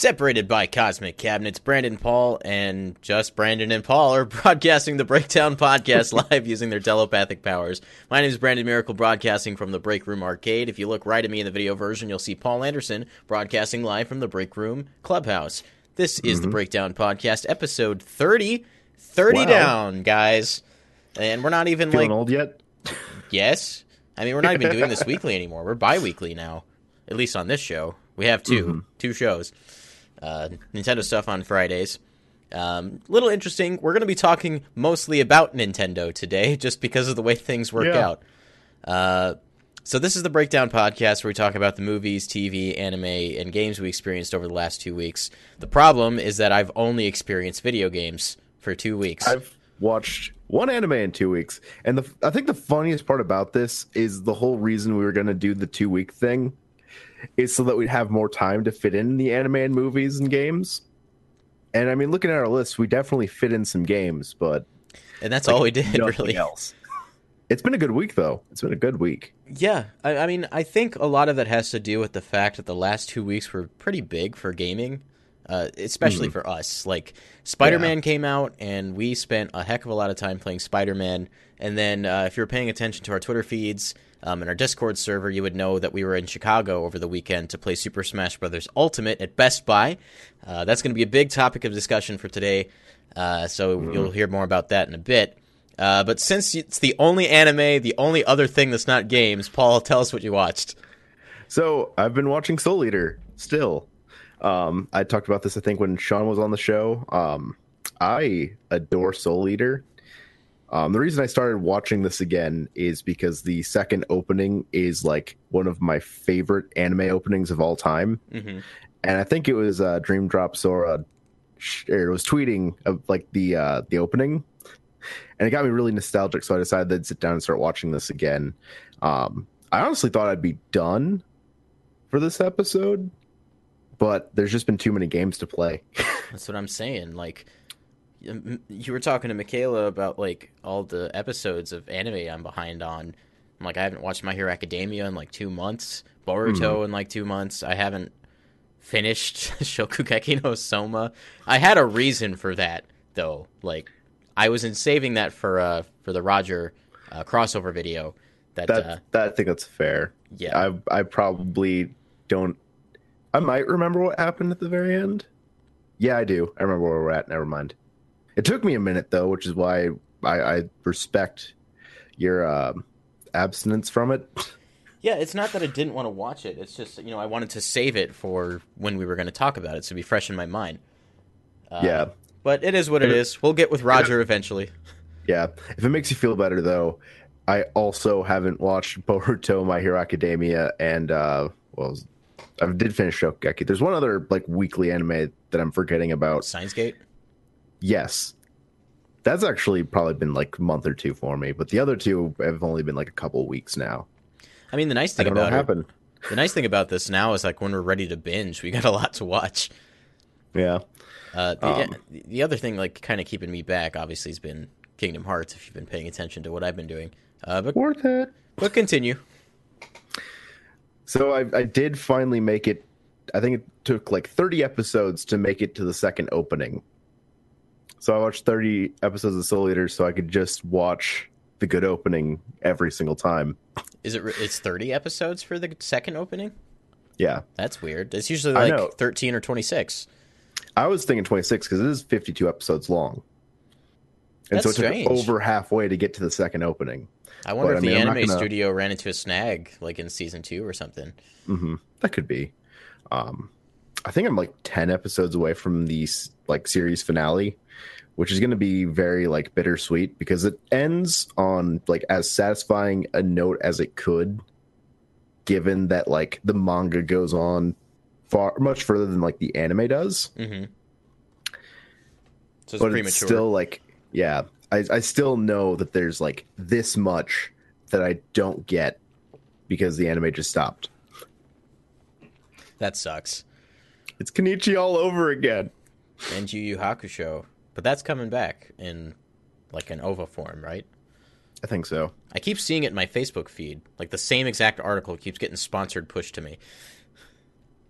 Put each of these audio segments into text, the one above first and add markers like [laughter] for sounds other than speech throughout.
Separated by cosmic cabinets, Brandon Paul and just Brandon and Paul are [laughs] broadcasting the Breakdown podcast [laughs] live using their telepathic powers. My name is Brandon Miracle, broadcasting from the Break Room Arcade. If you look right at me in the video version, you'll see Paul Anderson broadcasting live from the Break Room Clubhouse. This is the mm-hmm. Breakdown podcast, episode 30. 30 Wow. down, guys. And we're not even Feeling like old yet? Yes. I mean, we're not even doing this [laughs] weekly anymore. We're bi-weekly now. At least on this show. We have 2 mm-hmm. two shows. Uh, Nintendo stuff on Fridays. Um, little interesting. We're going to be talking mostly about Nintendo today, [laughs] just because of the way things work Yeah. out. Uh, so this is the Breakdown Podcast, where we talk about the movies, TV, anime, and games we experienced over the last two weeks. The problem is that I've only experienced video games for two weeks. I've watched one anime in two weeks, and the I think the funniest part about this is the whole reason we were going to do the two week thing is so that we'd have more time to fit in the anime and movies and games. And I mean, looking at our list, we definitely fit in some games, but and that's all we did, really. else. It's been a good week, though. It's been a good week. Yeah, I, I mean, I think a lot of that has to do with the fact that the last two weeks were pretty big for gaming, uh, especially for us. Like, Spider Man came out, and we spent a heck of a lot of time playing Spider Man. And then, uh, if you're paying attention to our Twitter feeds um, and our Discord server, you would know that we were in Chicago over the weekend to play Super Smash Bros. Ultimate at Best Buy. Uh, that's going to be a big topic of discussion for today. Uh, so you'll hear more about that in a bit. Uh, but since it's the only anime, the only other thing that's not games, Paul, tell us what you watched. So I've been watching Soul Eater still. Um, I talked about this, I think, when Sean was on the show. Um, I adore Soul Eater. Um, the reason I started watching this again is because the second opening is like one of my favorite anime openings of all time. Mm-hmm. And I think it was uh, Dream Drop Sora it was tweeting of like the uh, the opening, and it got me really nostalgic. So I decided to sit down and start watching this again. Um, I honestly thought I'd be done for this episode, but there's just been too many games to play. [laughs] That's what I'm saying. Like, you were talking to Michaela about like all the episodes of anime I'm behind on. I'm like, I haven't watched My Hero Academia in like two months. Boruto in like two months. I haven't finished [laughs] Shokugeki no Soma. I had a reason for that though. Like, I was in saving that for uh for the Roger uh, crossover video. That, that uh, that I think that's fair. yeah. I I probably don't. I might remember what happened at the very end. Yeah, I do. I remember where we're at. Never mind. It took me a minute though, which is why I, I respect your um abstinence from it. [laughs] Yeah, it's not that I didn't want to watch it. It's just you know I wanted to save it for when we were going to talk about it, so be fresh in my mind. Uh, yeah, but it is what it is. We'll get with Roger eventually. yeah. If it makes you feel better though, I also haven't watched [laughs] Boruto, My Hero Academia, and uh, well, I did finish Shokugeki. There's one other like weekly anime that I'm forgetting about. Steins Gate. Yes. That's actually probably been like a month or two for me, but the other two have only been like a couple weeks now. I mean, the nice thing about it, happened. the nice thing about this now is like when we're ready to binge, we got a lot to watch. Yeah. Uh, the, Um, the other thing, like kind of keeping me back, obviously, has been Kingdom Hearts. If you've been paying attention to what I've been doing, uh, but Worth it. but continue. So I, I did finally make it. I think it took like 30 episodes to make it to the second opening. So I watched 30 episodes of Soul Eater so I could just watch the good opening every single time. Is it? It's thirty episodes for the second opening. Yeah. That's weird. It's usually like thirteen or twenty six. I was thinking 26 because it is 52 episodes long. And so That's it took strange. over halfway to get to the second opening. I wonder But, if I mean, the I'm anime gonna- studio ran into a snag like in season two or something. hmm That could be. Um, I think I'm like ten episodes away from the like series finale, which is going to be very like bittersweet because it ends on like as satisfying a note as it could, given that like the manga goes on far much further than like the anime does. Mm-hmm. So it's but premature. it's still like yeah, I I still know that there's like this much that I don't get because the anime just stopped. that sucks. It's Kenichi all over again. And Yu Yu Hakusho, but that's coming back in like an OVA form, right? I think so. I keep seeing it in my Facebook feed. Like the same exact article keeps getting sponsored pushed to me.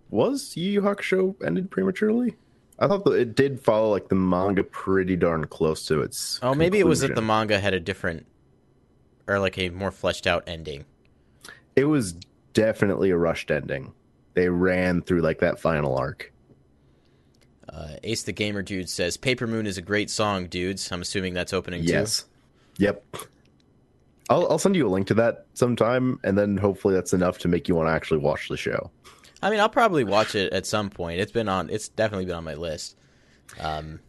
was Yu Yu Hakusho ended prematurely? I thought that it did follow like the manga pretty darn close to its. Oh, maybe it was that the manga had a different or like a more fleshed out ending. It was definitely a rushed ending. They ran through like that final arc. Uh, Ace the Gamer dude says Paper Moon is a great song, dudes. I'm assuming that's opening too. Yes. Yep. I'll I'll send you a link to that sometime, and then hopefully that's enough to make you want to actually watch the show. I mean, I'll probably watch it at some point. It's been on. It's definitely been on my list. Um,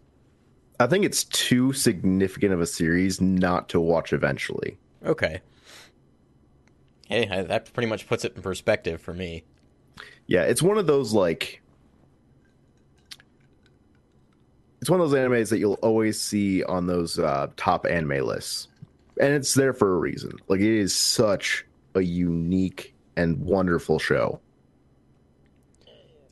I think it's too significant of a series not to watch eventually. okay. Hey, I, that pretty much puts it in perspective for me. Yeah, it's one of those like it's one of those animes that you'll always see on those uh, top anime lists, and it's there for a reason. Like it is such a unique and wonderful show.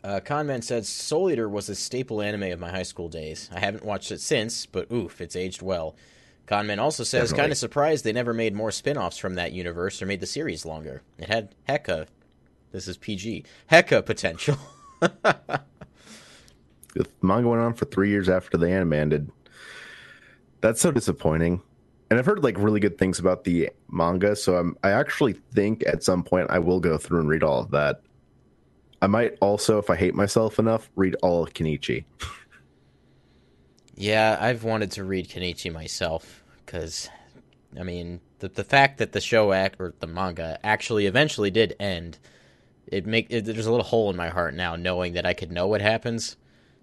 Uh, Conman says Soul Eater was a staple anime of my high school days. I haven't watched it since, but oof, it's aged well. Conman also says, kind of surprised they never made more spin offs from that universe or made the series longer. It had hecka, this is PG, hecka potential. [laughs] The manga went on for three years after the anime ended. That's so disappointing. And I've heard like really good things about the manga, so I'm, I actually think at some point I will go through and read all of that. I might also, if I hate myself enough, read all of Kenichi. [laughs] yeah, I've wanted to read Kenichi myself, because, I mean, the, the fact that the show act, or the manga actually eventually did end, it make it, there's a little hole in my heart now knowing that I could know what happens,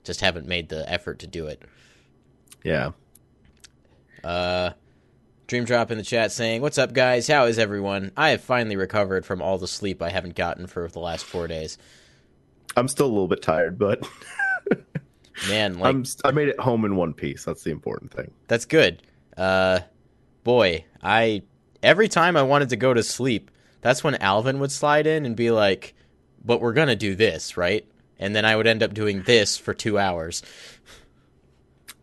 just haven't made the effort to do it. Yeah. Uh, Dream Drop in the chat saying, "What's up, guys? How is everyone? I have finally recovered from all the sleep I haven't gotten for the last four days. I'm still a little bit tired, but [laughs] Man, like I'm I made it home in one piece. That's the important thing. that's good. Uh, boy, I every time I wanted to go to sleep, that's when Alvin would slide in and be like, "But we're gonna do this, right?" And then I would end up doing this for two hours.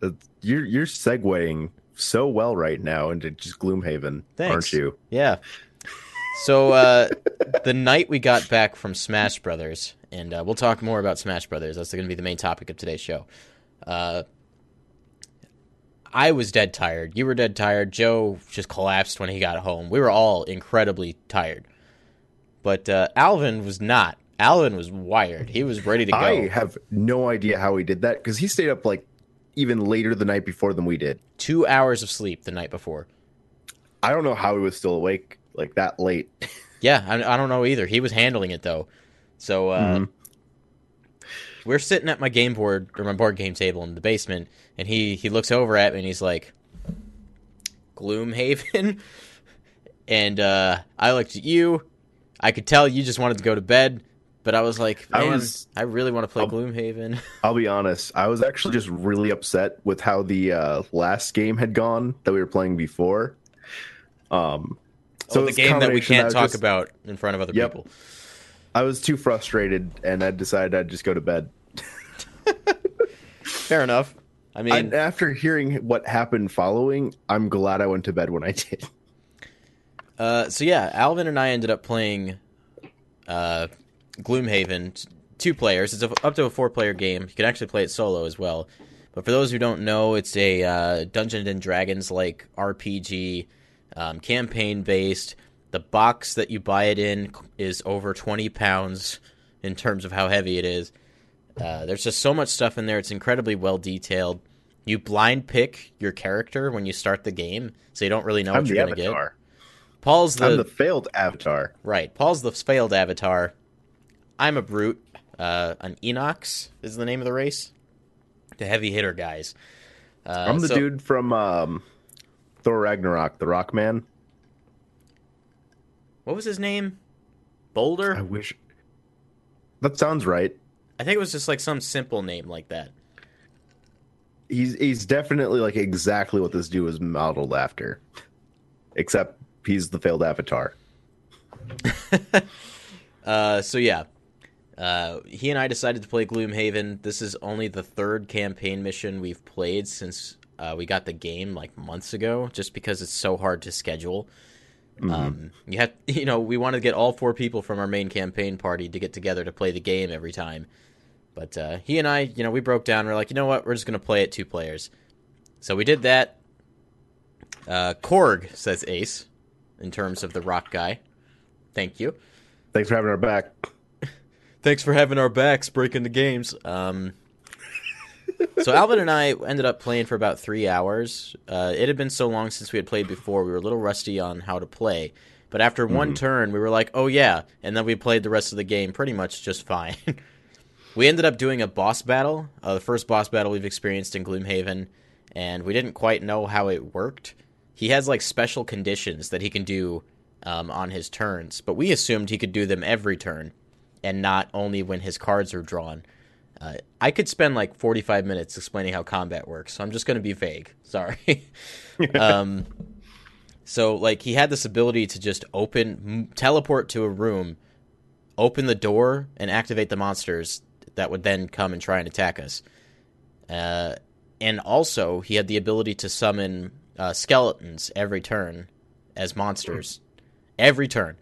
Uh, You're you're segueing so well right now into just Gloomhaven, Thanks. aren't you? Yeah. So uh, the night we got back from Smash Brothers, and uh, we'll talk more about Smash Brothers. That's going to be the main topic of today's show. Uh, I was dead tired. You were dead tired. Joe just collapsed when he got home. We were all incredibly tired, but uh, Alvin was not. Alvin was wired. He was ready to go. I have no idea how he did that because he stayed up like even later the night before than we did. Two hours of sleep the night before. I don't know how he was still awake like that late. [laughs] Yeah, I, I don't know either. He was handling it though. So uh, Mhm. we're sitting at my game board or my board game table in the basement, and he he looks over at me and he's like, "Gloomhaven," [laughs] and uh, I looked at you. I could tell you just wanted to go to bed, but I was like, I "Man, I, was- really want to play I'll- Gloomhaven." [laughs] I'll be honest, I was actually just really upset with how the uh, last game had gone that we were playing before. Um, So the game that we can't talk just- about in front of other Yep. people. I was too frustrated, and I decided I'd just go to bed. [laughs] Fair enough. I mean, And after hearing what happened following, I'm glad I went to bed when I [laughs] did. Uh, so yeah, Alvin and I ended up playing uh, Gloomhaven, two players. It's a, up to a four-player game. You can actually play it solo as well. But for those who don't know, it's a uh, Dungeons and Dragons like RPG, um, campaign-based. The box that you buy it in is over twenty pounds in terms of how heavy it is. Uh, there's just so much stuff in there. It's incredibly well detailed. You blind pick your character when you start the game, so you don't really know I'm what the you're going to get. Paul's I'm the failed avatar. Right. Paul's the failed avatar. I'm a brute. Uh, an Inox is the name of the race. The heavy hitter guys. Uh, I'm the so- dude from um, Thor Ragnarok, the Rock Man. What was his name? Boulder. I wish. That sounds right. I think it was just like some simple name like that. He's he's definitely like exactly what this dude was modeled after, except he's the failed avatar. [laughs] Uh, so yeah, uh, he and I decided to play Gloomhaven. This is only the third campaign mission we've played since uh, we got the game like months ago, just because it's so hard to schedule. Mm-hmm. Um, you had, [laughs] you know, we wanted to get all four people from our main campaign party to get together to play the game every time. But uh, he and I, you know, we broke down. We're like, you know what? We're just going to play it two players. So we did that. Uh, Korg says Ace, in terms of the rock guy. Thank you. Thanks for having our back. Thanks for having our backs, breaking the games. Um, so Alvin and I ended up playing for about three hours. Uh, it had been so long since we had played before, we were a little rusty on how to play. But after one mm. turn, we were like, "Oh yeah!" And then we played the rest of the game pretty much just fine. [laughs] we ended up doing a boss battle, uh, the first boss battle we've experienced in Gloomhaven, and we didn't quite know how it worked. He has like special conditions that he can do um, on his turns, but we assumed he could do them every turn, and not only when his cards are drawn. Uh, I could spend like 45 minutes explaining how combat works, so I'm just going to be vague. [laughs] Sorry. [laughs] um, so, like, he had this ability to just open, m- teleport to a room, open the door, and activate the monsters that would then come and try and attack us. Uh, and also, he had the ability to summon uh, skeletons every turn as monsters. Every turn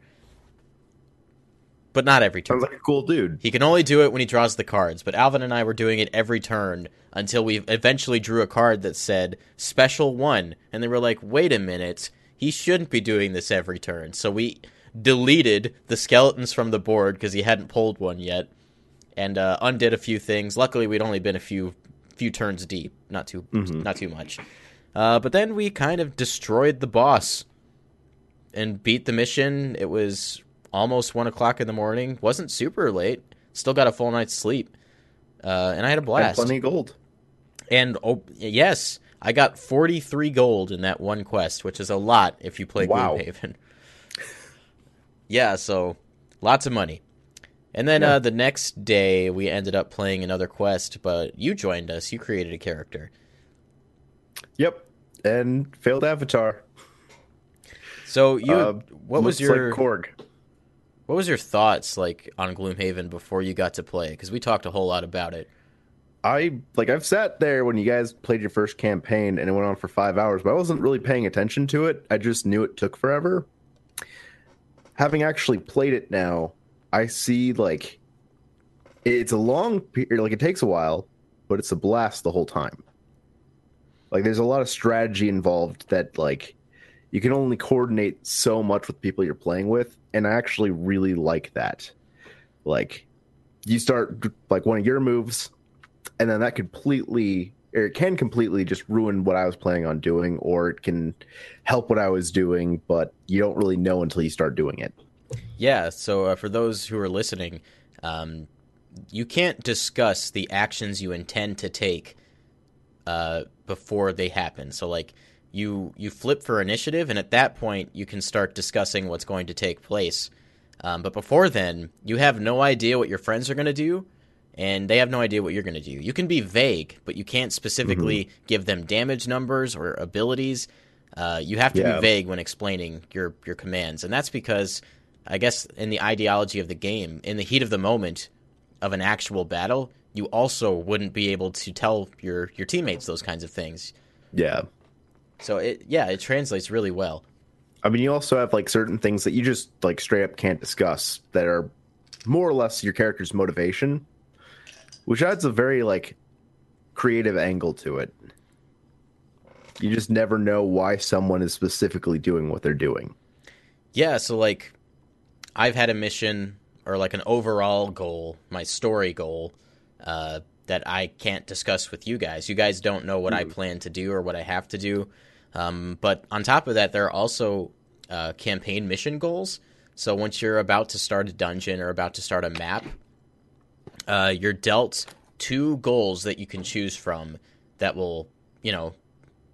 but not every turn. Sounds like a cool dude. He can only do it when he draws the cards, but Alvin and I were doing it every turn until we eventually drew a card that said special one, and they were like, wait a minute, he shouldn't be doing this every turn. So we deleted the skeletons from the board because he hadn't pulled one yet, and uh, undid a few things. Luckily, we'd only been a few few turns deep, not too mm-hmm. not too much. Uh, but then we kind of destroyed the boss and beat the mission. It was almost one o'clock in the morning. wasn't super late. Still got a full night's sleep, uh, and I had a blast. And plenty of gold. And oh yes, I got forty three gold in that one quest, which is a lot if you play wow. Gloomhaven. [laughs] yeah, so lots of money. And then yeah. uh, the next day, we ended up playing another quest, but you joined us. You created a character. Yep, and failed avatar. So you, uh, what was your like Korg? What was your thoughts like on Gloomhaven before you got to play? Because we talked a whole lot about it. I like I've sat there when you guys played your first campaign and it went on for five hours, but I wasn't really paying attention to it. I just knew it took forever. Having actually played it now, I see like it's a long period. Like it takes a while, but it's a blast the whole time. Like there's a lot of strategy involved that like you can only coordinate so much with people you're playing with and i actually really like that. Like you start like one of your moves and then that completely or it can completely just ruin what i was planning on doing or it can help what i was doing but you don't really know until you start doing it. Yeah so uh, for those who are listening um, you can't discuss the actions you intend to take uh, before they happen. So like you you flip for initiative, and at that point you can start discussing what's going to take place. Um, but before then, you have no idea what your friends are going to do, and they have no idea what you're going to do. You can be vague, but you can't specifically mm-hmm. give them damage numbers or abilities. Uh, you have to yeah. be vague when explaining your your commands, and that's because I guess in the ideology of the game, in the heat of the moment of an actual battle, you also wouldn't be able to tell your your teammates those kinds of things. Yeah. So it yeah, it translates really well. I mean, you also have like certain things that you just like straight up can't discuss that are more or less your character's motivation, which adds a very like creative angle to it. You just never know why someone is specifically doing what they're doing. Yeah, so like I've had a mission or like an overall goal, my story goal, uh, that I can't discuss with you guys. You guys don't know what mm. I hmm. plan to do or what I have to do. Um, but on top of that, there are also uh, campaign mission goals. So once you're about to start a dungeon or about to start a map, uh, you're dealt two goals that you can choose from that will, you know,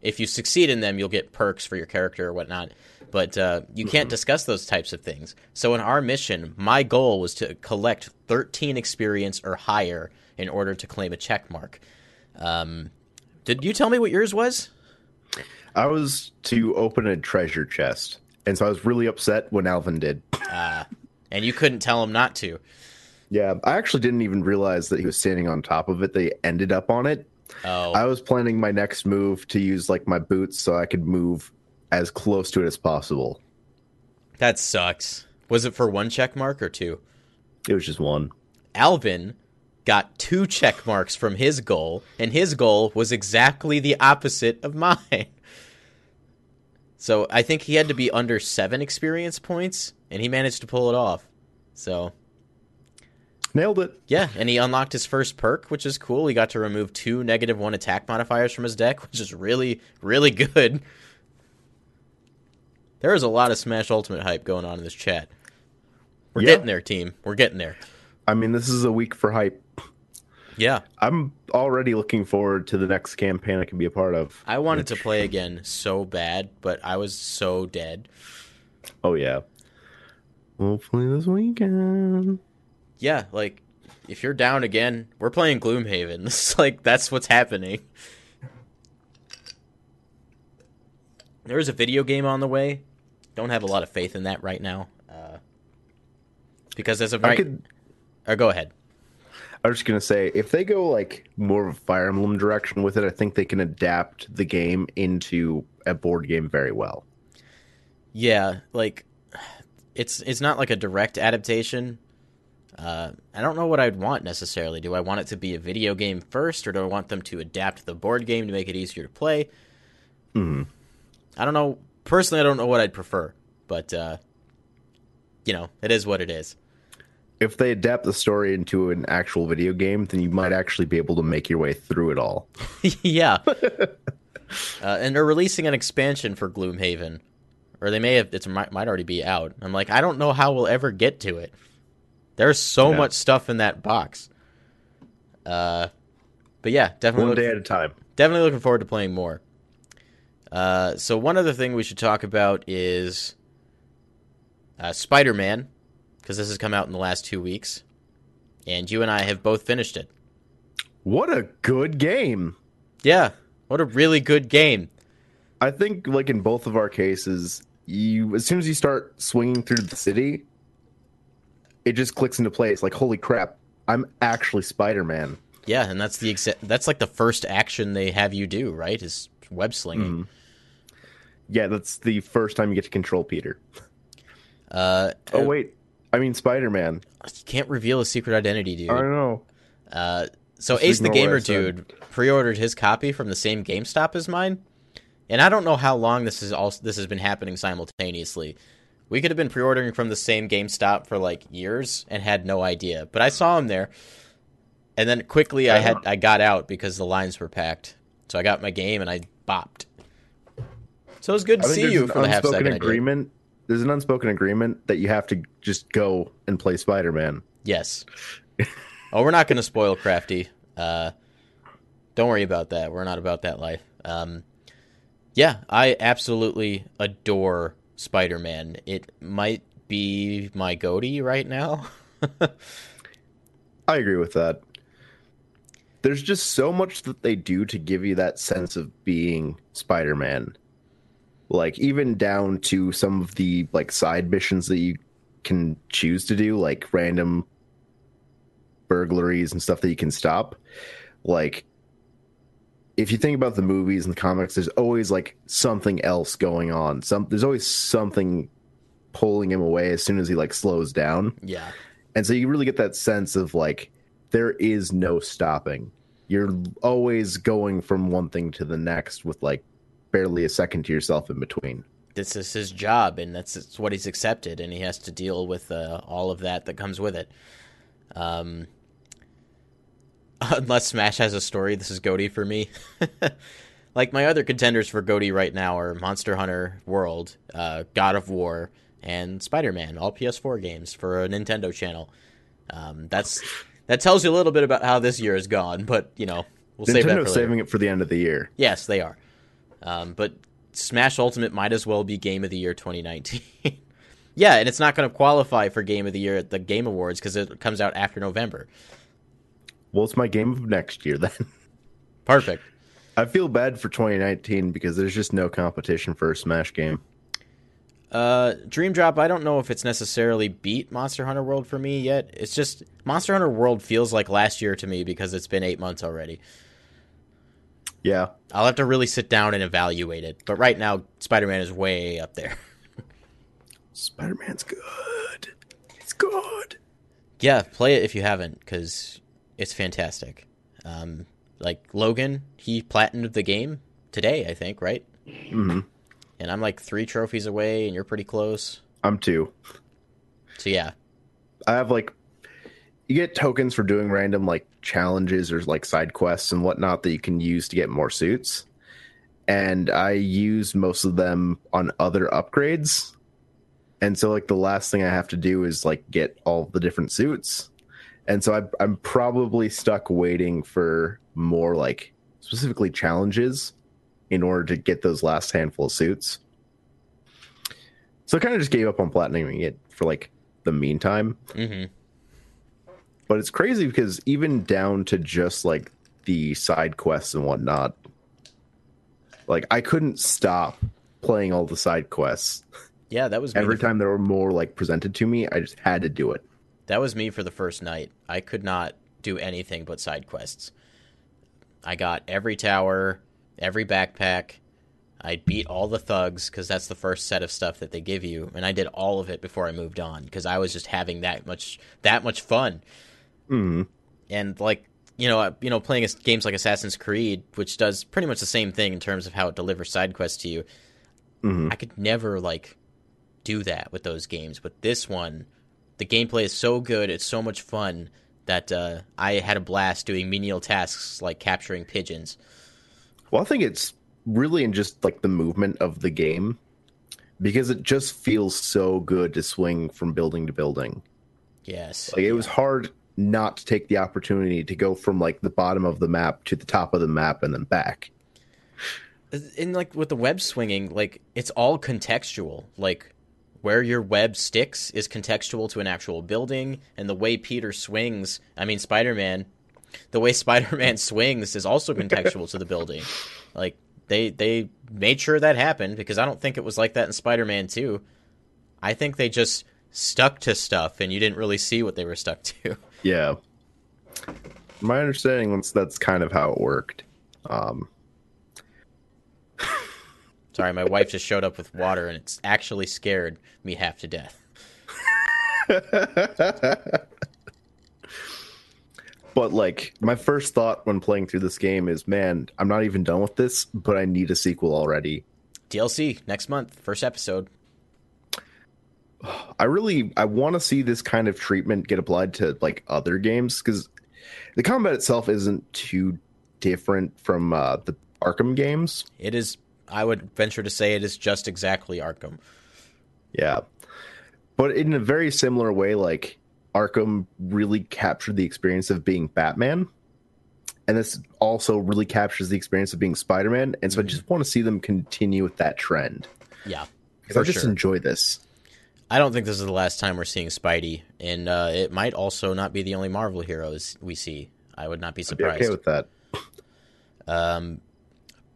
if you succeed in them, you'll get perks for your character or whatnot. But uh, you can't mm-hmm. discuss those types of things. So in our mission, my goal was to collect 13 experience or higher in order to claim a check mark. Um, did you tell me what yours was? I was to open a treasure chest, and so I was really upset when Alvin did. Uh, and you couldn't tell him not to. Yeah, I actually didn't even realize that he was standing on top of it. They ended up on it. Oh. I was planning my next move to use like my boots so I could move as close to it as possible. That sucks. Was it for one check mark or two? It was just one. Alvin got two check marks from his goal, and his goal was exactly the opposite of mine. [laughs] So I think he had to be under seven experience points, and he managed to pull it off. So Nailed it. yeah, and he unlocked his first perk, which is cool. He got to remove two negative one attack modifiers from his deck, [laughs] which is really, really good. There is a lot of Smash Ultimate hype going on in this chat. We're Yeah. getting there, team. We're getting there. I mean, this is a week for hype. Yeah. I'm already looking forward to the next campaign I can be a part of. I wanted to play again so bad, but I was so dead. Oh yeah. Hopefully this weekend. Yeah, like if you're down again, we're playing Gloomhaven. [laughs] Is like that's what's happening. There is a video game on the way. Don't have a lot of faith in that right now. Uh, because as of I right, could. or go ahead. I was just gonna say, if they go like more of a Fire Emblem direction with it, I think they can adapt the game into a board game very well. Yeah, like it's it's not like a direct adaptation. Uh, I don't know what I'd want necessarily. Do I want it to be a video game first, or do I want them to adapt the board game to make it easier to play? Hmm. I don't know. Personally, I don't know what I'd prefer, but uh, you know, it is what it is. If they adapt the story into an actual video game, then you might actually be able to make your way through it all. [laughs] yeah. [laughs] uh, and they're releasing an expansion for Gloomhaven, or they may have. It might, might already be out. I'm like, I don't know how we'll ever get to it. There's so Yeah. much stuff in that box. Uh, but yeah, definitely, One look, day at a time. definitely looking forward to playing more. Uh, so one other thing we should talk about is uh, Spider-Man, because this has come out in the last two weeks, and you and I have both finished it. What a good game! Yeah, what a really good game. I think, like in both of our cases, you as soon as you start swinging through the city, it just clicks into place. Like, holy crap, I'm actually Spider Man. Yeah, and that's the exa- that's like the first action they have you do, right? Is web slinging. Yeah, that's the first time you get to control Peter. Uh, Oh wait, I mean Spider Man. you can't reveal a secret identity, dude. I don't know. Uh, so Just Ace the Gamer dude pre-ordered his copy from the same GameStop as mine, and I don't know how long this is all this has been happening simultaneously. We could have been pre-ordering from the same GameStop for like years and had no idea. But I saw him there, and then quickly I had I got out because the lines were packed. So I got my game and I bopped. So it was good to see you for the half second. Agreement. There's an unspoken agreement that you have to just go and play Spider Man. Yes. [laughs] oh, we're not going to spoil Crafty. Uh, don't worry about that. We're not about that life. Um, yeah, I absolutely adore Spider Man. It might be my Goaty right now. [laughs] I agree with that. There's just so much that they do to give you that sense of being Spider Man. Like even down to some of the like side missions that you can choose to do, like random burglaries and stuff that you can stop. Like if you think about the movies and the comics, there's always like something else going on. Some there's always something pulling him away as soon as he like slows down. yeah. And so you really get that sense of like there is no stopping. You're always going from one thing to the next with like barely a second to yourself in between. This is his job, and that's it's what he's accepted, and he has to deal with uh, all of that that comes with it. Um, [laughs] unless Smash has a story, this is Goaty for me. [laughs] like my other contenders for Goaty right now are Monster Hunter World, uh, God of War, and Spider Man, all PS4 games for a Nintendo channel. Um, that's that tells you a little bit about how this year has gone, but you know we'll save that for later. saving it for the end of the year. Yes, they are. Um, but Smash Ultimate might as well be Game of the Year 2019. [laughs] yeah, and it's not going to qualify for Game of the Year at the Game Awards because it comes out after November. Well, it's my game of next year then. [laughs] Perfect. I feel bad for 2019 because there's just no competition for a Smash game. Uh, Dream Drop. I don't know if it's necessarily beat Monster Hunter World for me yet. It's just Monster Hunter World feels like last year to me because it's been eight months already. Yeah. I'll have to really sit down and evaluate it. But right now, Spider Man is way up there. [laughs] Spider Man's good. It's good. Yeah, play it if you haven't, because it's fantastic. Um, like Logan, he platinumed the game today, I think, right? Mm-hmm. And I'm like three trophies away, and you're pretty close. I'm two. So yeah, I have like you get tokens for doing random like challenges or like side quests and whatnot that you can use to get more suits. And I use most of them on other upgrades. And so like the last thing I have to do is like get all the different suits. And so I, I'm probably stuck waiting for more like specifically challenges in order to get those last handful of suits. So I kind of just gave up on platinuming it for like the meantime. hmm But it's crazy because even down to just like the side quests and whatnot, like I couldn't stop playing all the side quests. yeah, that was me Every time there were more like presented to me, I just had to do it. That was me for the first night. I could not do anything but side quests. I got every tower, every backpack. I beat all the thugs because that's the first set of stuff that they give you, and I did all of it before I moved on because I was just having that much that much fun. Mm. And like you know, uh, you know, playing games like Assassin's Creed, which does pretty much the same thing in terms of how it delivers side quests to you. Mhm. I could never like do that with those games, but this one, the gameplay is so good, it's so much fun that uh, I had a blast doing menial tasks like capturing pigeons. Well, I think it's really in just like the movement of the game because it just feels so good to swing from building to building. Yes, Like it was hard not to take the opportunity to go from like the bottom of the map to the top of the map and then back. in like with the web swinging, like it's all contextual. Like where your web sticks is contextual to an actual building, and the way Peter swings. I mean, Spider Man. The way [laughs] Spider Man swings is also contextual to the building. Like they they made sure that happened because I don't think it was like that in Spider Man Two. I think they just stuck to stuff, and you didn't really see what they were stuck [laughs] to. Yeah. My understanding was that's kind of how it worked. Um, [laughs] Sorry, my wife just showed up with water, and it's actually scared me half to death. [laughs] but like my first thought when playing through this game is, man, I'm not even done with this, but I need a sequel already. DLC next month, first episode. I really I want to see this kind of treatment get applied to like other games because the combat itself isn't too different from uh, the Arkham games. It is. I would venture to say it is just exactly Arkham. Yeah. But in a very similar way, like Arkham really captured the experience of being Batman. And this also really captures the experience of being Spider Man. And so I just want to see them continue with that trend. Yeah, Because I just sure. enjoy this. I don't think this is the last time we're seeing Spidey, and uh, it might also not be the only Marvel heroes we see. I would not be Be surprised. okay with that. Um,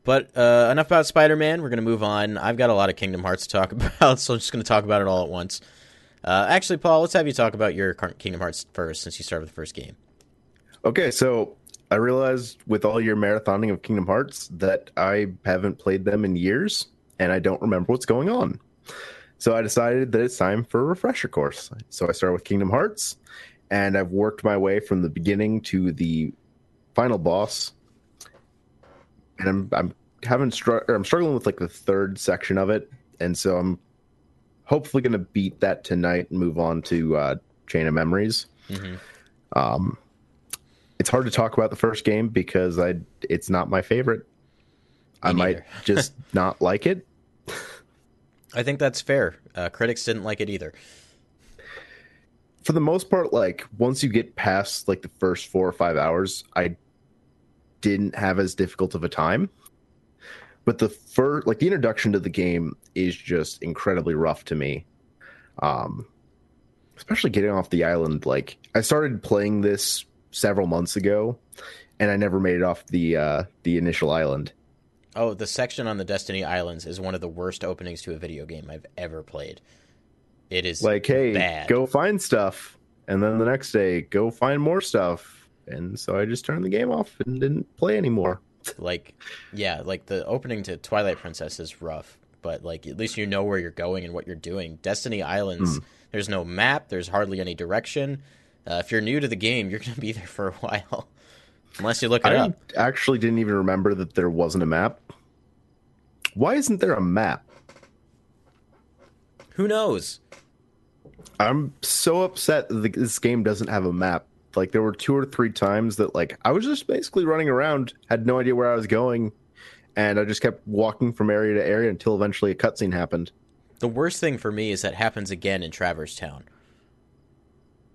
but uh, enough about Spider Man. We're going to move on. I've got a lot of Kingdom Hearts to talk [laughs] about, so I'm just going to talk about it all at once. Uh, actually, Paul, let's have you talk about your Kingdom Hearts first, since you started with the first game. Okay, so I realized with all your marathoning of Kingdom Hearts that I haven't played them in years and I don't remember what's going on. So I decided that it's time for a refresher course. So I started with Kingdom Hearts and I've worked my way from the beginning to the final boss. And I'm I'm having str- I'm struggling with like the third section of it, and so I'm hopefully going to beat that tonight and move on to uh, Chain of Memories. Mhm. Um, it's hard to talk about the first game because I it's not my favorite. I Me might [laughs] just not like it. I think that's fair. Uh, critics didn't like it either. For the most part, like once you get past like the first four or five hours, I didn't have as difficult of a time. But the first, like the introduction to the game is just incredibly rough to me. Um, especially getting off the island. Like I started playing this several months ago, and I never made it off the uh, the initial island. Oh, the section on the Destiny Islands is one of the worst openings to a video game I've ever played. It is Like, hey, bad. go find stuff, and then the next day, go find more stuff. And so I just turned the game off and didn't play anymore. [laughs] like yeah like the opening to twilight princess is rough but like at least you know where you're going and what you're doing. Destiny Islands, mm. there's no map, there's hardly any direction. Uh, if you're new to the game, [laughs] you're going to be there for a while, unless you look it I up. Actually, didn't even remember that there wasn't a map. Why isn't there a map? Who knows? I'm so upset that this game doesn't have a map. Like there were two or three times that like I was just basically running around, had no idea where I was going, and I just kept walking from area to area until eventually a cutscene happened. The worst thing for me is that happens again in Traverse Town.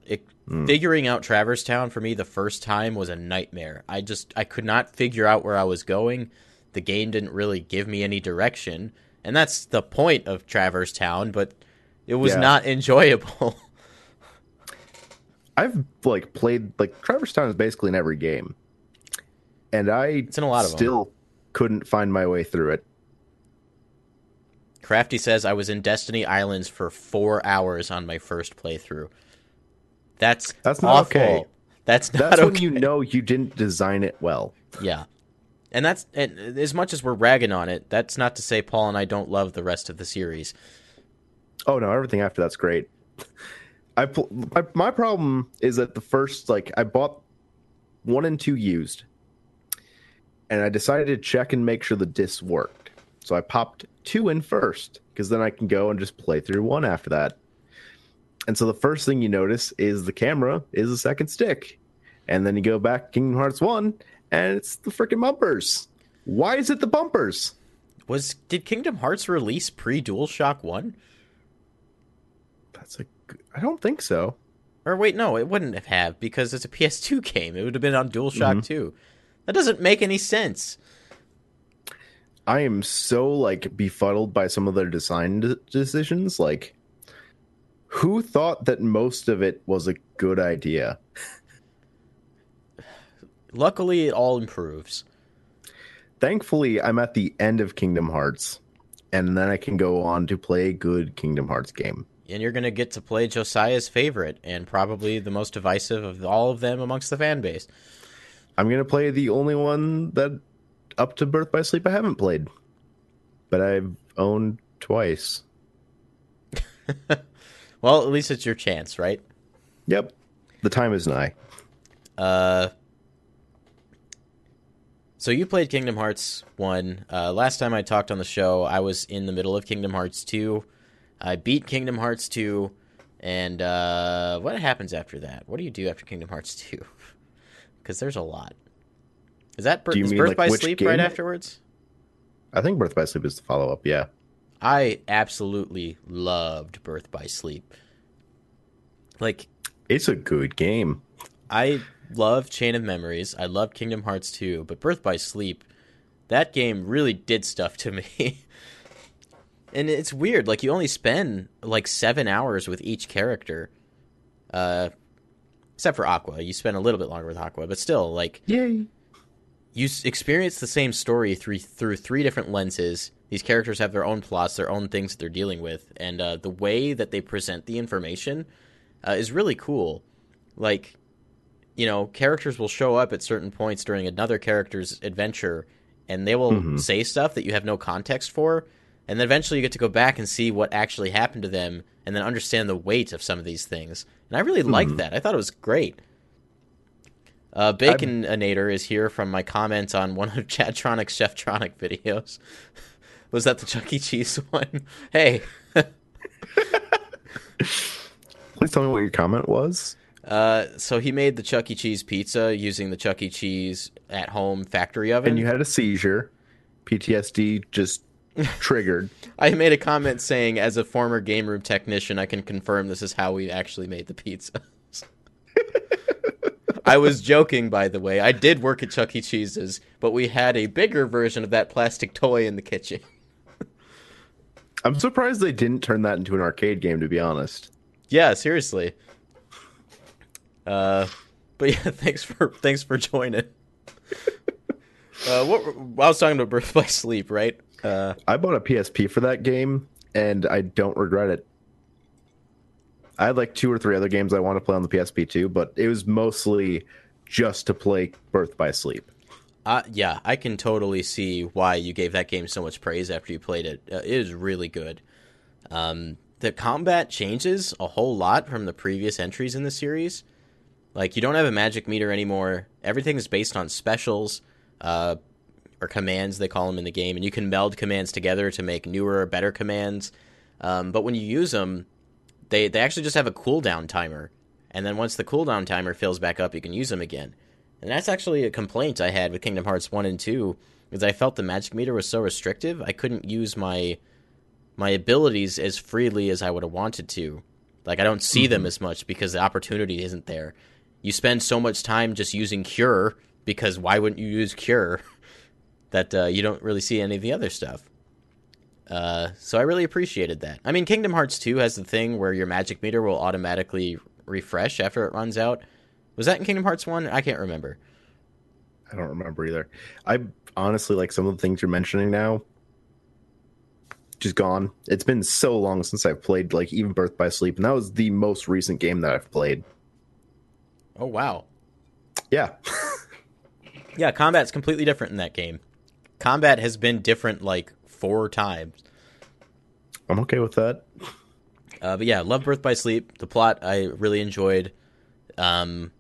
It, mm. Figuring out Traverse Town for me the first time was a nightmare. I just I could not figure out where I was going. The game didn't really give me any direction, and that's the point of Traverse Town. But it was yeah. not [laughs] enjoyable. I've like played like Traverse Town is basically in every game, and I it's in a lot of still them. couldn't find my way through it. Crafty says I was in Destiny Islands for four hours on my first playthrough. That's that's not awful. okay. That's not that's okay. when you know you didn't design it well. Yeah, and that's and as much as we're ragging on it, that's not to say Paul and I don't love the rest of the series. Oh no, everything after that's great. I my, my problem is that the first like I bought one and two used, and I decided to check and make sure the discs worked. So I popped two in first because then I can go and just play through one after that. And so the first thing you notice is the camera is a second stick, and then you go back Kingdom Hearts one, and it's the freaking bumpers. Why is it the bumpers? Was did Kingdom Hearts release pre DualShock one? That's a. I don't think so. Or wait, no, it wouldn't have because it's a [laughs] PS2 game. It would have been on DualShock mm-hmm. 2. That doesn't make any sense. I am so like befuddled by some of their design d- decisions. Like, who thought that most of it was a good idea? Luckily, it all improves. Thankfully, I'm at the end of Kingdom Hearts, and then I can go on to play a good Kingdom Hearts game and you're going to get to play Josiah's favorite and probably the most divisive of all of them amongst the fan base. I'm going to play the only one that up to Birth by Sleep I haven't played, but I've owned twice. [laughs] well, at least it's your chance, right? Yep. The time is nigh. Uh so you played Kingdom Hearts 1. Uh, last time I talked on the show, I was in the middle of Kingdom Hearts 2. I beat Kingdom Hearts 2, and uh, what happens after that? What do you do after Kingdom Hearts [laughs] 2? Because there's a lot. Is that bir- is Birth like, by Sleep right afterwards? I think Birth by Sleep is the follow up. Yeah, I absolutely loved Birth by Sleep. Like, it's a good game. I love Chain of Memories. I love Kingdom Hearts 2, but Birth by Sleep, that game really did stuff to me. [laughs] and it's weird. Like you only spend like seven hours with each character, uh, except for Aqua. You spend a little bit longer with Aqua, but still, like, yay! You experience the same story through through three different lenses. These characters have their own plots, their own things that they're dealing with, and uh, the way that they present the information uh, is really cool. Like, you know, characters will show up at certain points during another character's adventure, and they will mm-hmm. say stuff that you have no context for and then eventually you get to go back and see what actually happened to them and then understand the weight of some of these things and i really mm-hmm. liked that i thought it was great uh, baconator is here from my comments on one of [laughs] chadtronic's cheftronic videos was that the chuck e cheese [laughs] one hey please tell me what your comment was uh, so he made the Chuck E. Cheese pizza using the Chuck E. Cheese at home factory oven. And you had a seizure. PTSD just [laughs] triggered. I made a comment saying, as a former game room technician, I can confirm this is how we actually made the pizza. [laughs] I was joking, by the way. I did work at Chuck E. Cheese's, but we had a bigger version of that plastic toy in the kitchen. I'm surprised they didn't turn that into an arcade game, to be honest. Yeah, seriously. Uh, but [laughs] yeah, thanks for thanks for joining. Uh, what I was talking about Birth by Sleep, right? Uh, I bought a PSP for that game, and I don't regret it. I had like two or three other games I want to play on the PSP too, but it was mostly just to play Birth by Sleep. Uh, yeah, I can totally see why you gave that game so much praise after you played it. Uh, it is really good. Um, the combat changes a whole lot from the previous entries in the series. Like you don't have a magic meter anymore. Everything is based on specials, uh, or commands they call them in the game, and you can meld commands together to make newer, better commands. Um, but when you use them, they they actually just have a cooldown timer, and then once the cooldown timer fills back up, you can use them again. And that's actually a complaint I had with Kingdom Hearts one and two, because I felt the magic meter was so restrictive. I couldn't use my my abilities as freely as I would have wanted to. Like I don't see mm-hmm. them as much because the opportunity isn't there. You spend so much time just using cure because why wouldn't you use cure? [laughs] that uh, you don't really see any of the other stuff. Uh, so I really appreciated that. I mean, Kingdom Hearts 2 has the thing where your magic meter will automatically refresh after it runs out. Was that in Kingdom Hearts 1? I can't remember. I don't remember either. I honestly like some of the things you're mentioning now. Just gone. It's been so long since I've played like even Birth by Sleep, and that was the most recent game that I've played. Oh wow. Yeah. [laughs] yeah, combat's completely different in that game combat has been different like four times. I'm okay with that. Uh, but yeah, love Birth by Sleep. The plot I really enjoyed. Um,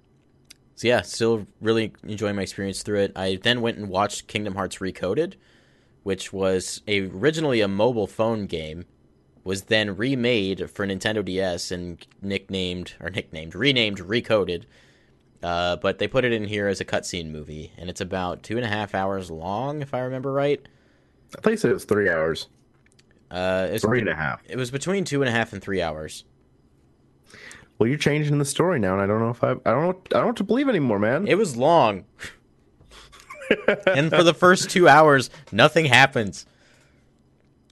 so yeah, still really enjoying my experience through it. I then went and watched Kingdom Hearts Recoded, which was a, originally a mobile phone game, was then remade for Nintendo DS and nicknamed or nicknamed renamed Recoded uh, but they put it in here as a cutscene movie, and it's about two and a half hours long, if I remember right. I think it was three hours. Uh, it's three and a half. It was between two and a half and three hours. Well, you're changing the story now, and I don't know if I, I don't know, I don't know to believe anymore, man. It was long, and for the first two hours, nothing happens.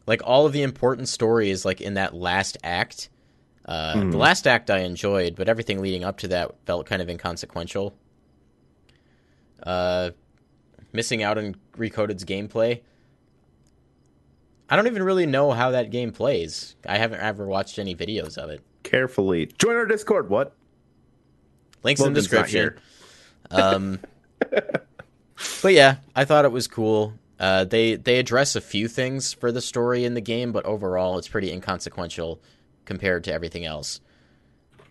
Like all of the important story is like in that last act, uh, mm. The last act I enjoyed, but everything leading up to that felt kind of inconsequential. Uh, missing out on Recoded's gameplay. I don't even really know how that game plays. I haven't ever watched any videos of it. Carefully. Join our Discord. What? Links Logan's in the description. um, [laughs] but yeah, I thought it was cool. Uh, they they address a few things for the story in the game, but overall, it's pretty inconsequential compared to everything else.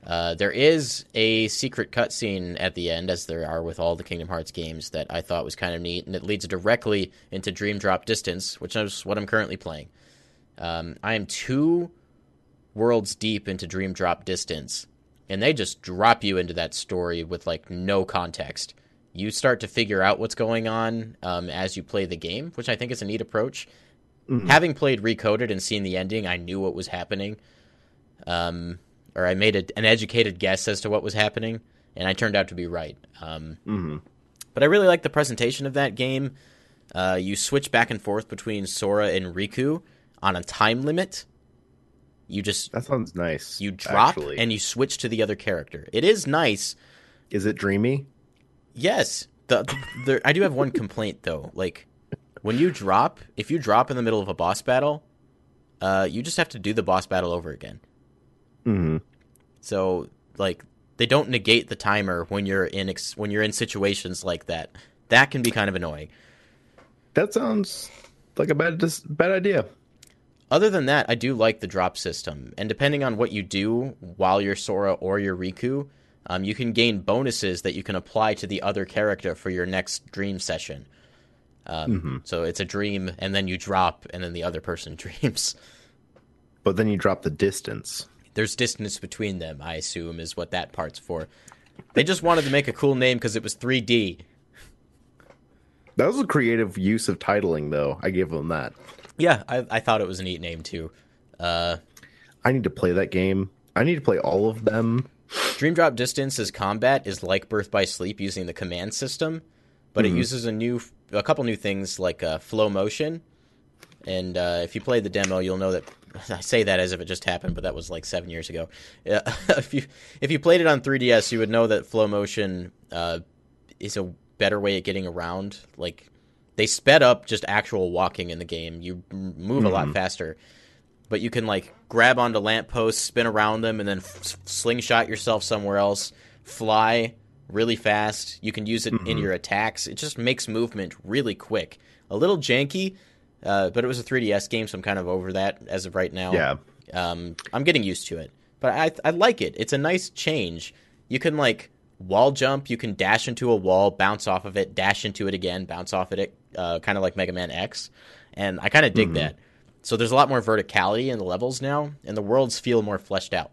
Uh, there is a secret cutscene at the end, as there are with all the Kingdom Hearts games, that I thought was kind of neat, and it leads directly into Dream Drop Distance, which is what I'm currently playing. Um, I am two worlds deep into Dream Drop Distance, and they just drop you into that story with like no context. You start to figure out what's going on um, as you play the game, which I think is a neat approach. Mm-hmm. Having played Recoded and seen the ending, I knew what was happening um, or I made a, an educated guess as to what was happening, and I turned out to be right. Um, mm-hmm. But I really like the presentation of that game. Uh, you switch back and forth between Sora and Riku on a time limit. You just that sounds nice. You drop actually. and you switch to the other character. It is nice. Is it dreamy? Yes. The, the, I do have one complaint though. Like when you drop, if you drop in the middle of a boss battle, uh, you just have to do the boss battle over again. Mm-hmm. So like they don't negate the timer when you're in ex- when you're in situations like that. That can be kind of annoying. That sounds like a bad bad idea. Other than that, I do like the drop system, and depending on what you do while you're Sora or you're Riku, um, you can gain bonuses that you can apply to the other character for your next dream session. Um, mm-hmm. So it's a dream, and then you drop, and then the other person [laughs] dreams. But then you drop the distance there's distance between them. I assume is what that part's for. They just wanted to make a cool name because it was 3D. That was a creative use of titling, though. I give them that. Yeah, I, I thought it was a neat name too. Uh, I need to play that game. I need to play all of them. Dream Drop Distance's combat is like Birth by Sleep using the command system, but mm-hmm. it uses a new, a couple new things like uh, flow motion. And uh, if you play the demo, you'll know that [laughs] I say that as if it just happened, but that was like seven years ago. Yeah, [laughs] if you if you played it on 3DS, you would know that flow motion uh, is a better way of getting around. Like they sped up just actual walking in the game. You move mm-hmm. a lot mm-hmm. faster, but you can like grab onto lampposts, spin around them, and then f- slingshot yourself somewhere else, fly, really fast. You can use it mm-hmm. in your attacks. It just makes movement really quick. A little janky, uh, but it was a 3DS game, so I'm kind of over that as of right now. Yeah. Um, I'm getting used to it, but I I like it. It's a nice change. You can like wall jump. You can dash into a wall, bounce off of it, dash into it again, bounce off of it, uh, kind of like Mega Man X. And I kind of dig mm-hmm. that. So there's a lot more verticality in the levels now, and the worlds feel more fleshed out.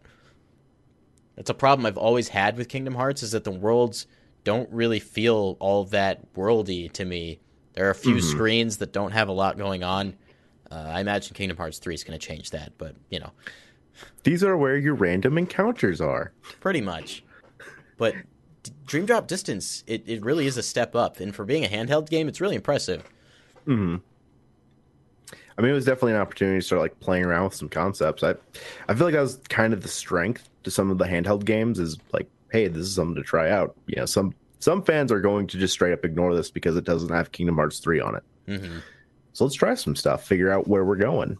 That's a problem I've always had with Kingdom Hearts is that the worlds don't really feel all that worldy to me. There are a few mm-hmm. screens that don't have a lot going on. Uh, I imagine Kingdom Hearts 3 is going to change that, but you know. These are where your random encounters are. Pretty much. But Dream Drop Distance, it, it really is a step up. And for being a handheld game, it's really impressive. Hmm. I mean, it was definitely an opportunity to start like playing around with some concepts. I, I feel like that was kind of the strength to some of the handheld games. Is like, hey, this is something to try out. You know, some some fans are going to just straight up ignore this because it doesn't have Kingdom Hearts three on it. Mm-hmm. So let's try some stuff, figure out where we're going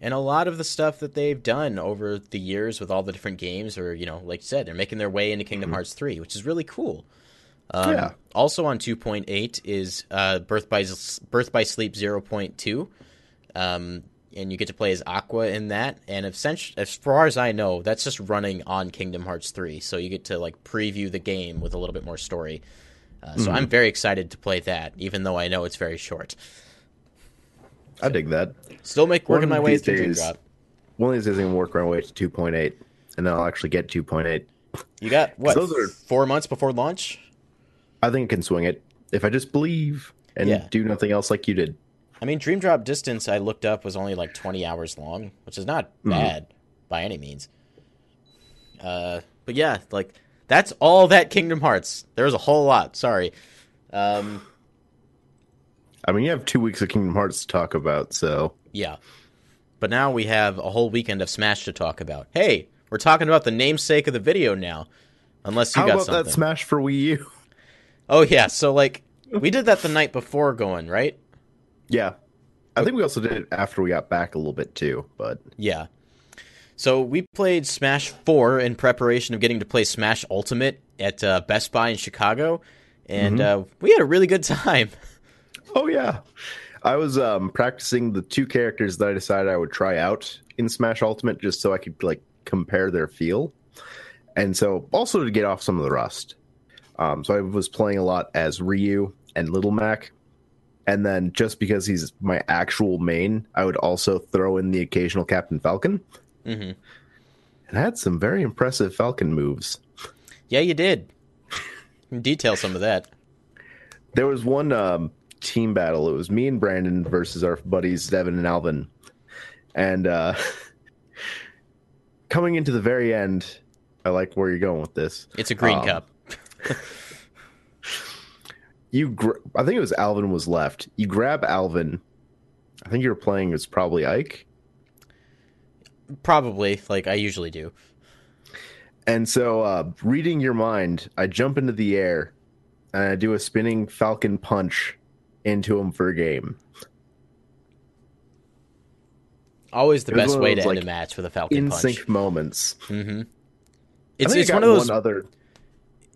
and a lot of the stuff that they've done over the years with all the different games or you know like you said they're making their way into kingdom mm-hmm. hearts 3 which is really cool um, yeah. also on 2.8 is uh, birth by birth by sleep 0.2 um, and you get to play as aqua in that and as far as i know that's just running on kingdom hearts 3 so you get to like preview the game with a little bit more story uh, so mm-hmm. i'm very excited to play that even though i know it's very short I dig that. Still make working my way to Dream Drop. One of these days, I'm gonna work my way to 2.8, and then I'll actually get 2.8. You got [laughs] what? Those are four months before launch. I think I can swing it if I just believe and yeah. do nothing else like you did. I mean, Dream Drop distance I looked up was only like 20 hours long, which is not mm-hmm. bad by any means. Uh, but yeah, like that's all that Kingdom Hearts. There was a whole lot. Sorry. Um, I mean, you have two weeks of Kingdom Hearts to talk about, so yeah. But now we have a whole weekend of Smash to talk about. Hey, we're talking about the namesake of the video now. Unless you How got about something. that Smash for Wii U? [laughs] Oh yeah, so like we did that the night before going, right? Yeah. I think we also did it after we got back a little bit too, but yeah. So we played Smash 4 in preparation of getting to play Smash Ultimate at uh, Best Buy in Chicago, and mm-hmm. uh, we had a really good [laughs] time. Oh yeah. I was um, practicing the two characters that I decided I would try out in Smash Ultimate just so I could like compare their feel. And so also to get off some of the rust. Um, so I was playing a lot as Ryu and Little Mac. And then just because he's my actual main, I would also throw in the occasional Captain Falcon. Mm-hmm. And I had some very impressive Falcon moves. Yeah, you did. Detail some of that. There was one um, team battle. It was me and Brandon versus our buddies Devin and Alvin. And uh, [laughs] coming into the very end, I like where you're going with this. It's a green um, cup. [laughs] you, gr- I think it was Alvin was left. You grab Alvin. I think you were playing as probably Ike. Probably, like I usually do. And so, uh, reading your mind, I jump into the air and I do a spinning falcon punch into him for a game. Always the best way to like, end a match with a Falcon in punch. sync moments. Mm-hmm. It's it's one of those one other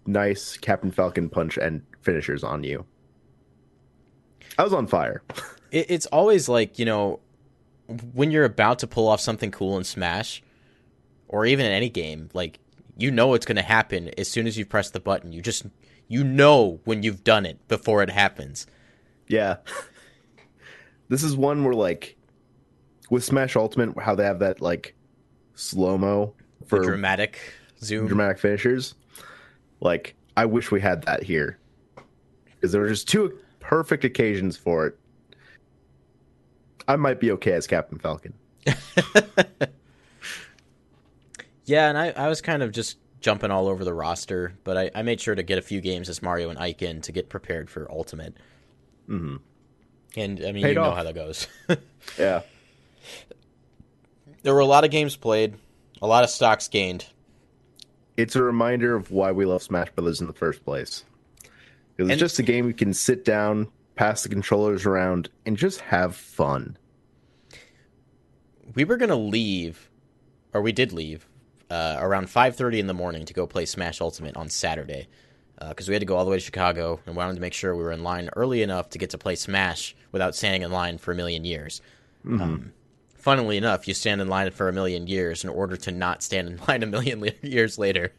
nice Captain Falcon punch and finishers on you. I was on fire. [laughs] it, it's always like you know when you're about to pull off something cool in Smash, or even in any game, like you know it's going to happen as soon as you press the button. You just you know when you've done it before it happens. Yeah. this is one where like with Smash Ultimate, how they have that like slow mo for the dramatic zoom, dramatic finishers. Like I wish we had that here because there were just two perfect occasions for it. I might be okay as Captain Falcon. [laughs] yeah, and I, I was kind of just jumping all over the roster, but I, I made sure to get a few games as Mario and Ike in to get prepared for Ultimate. Mm-hmm. And I mean, Paid you off. know how that goes. [laughs] yeah. There were a lot of games played, a lot of stocks gained. It's a reminder of why we love Smash Brothers in the first place. It's and, just a game you can sit down, pass the controllers around, and just have fun. We were gonna leave, or we did leave, uh, around five thirty in the morning to go play Smash Ultimate on Saturday. Because we had to go all the way to Chicago and wanted to make sure we were in line early enough to get to play Smash without standing in line for a million years. Um, funnily enough, you stand in line for a million years in order to not stand in [laughs] line a million le- years later.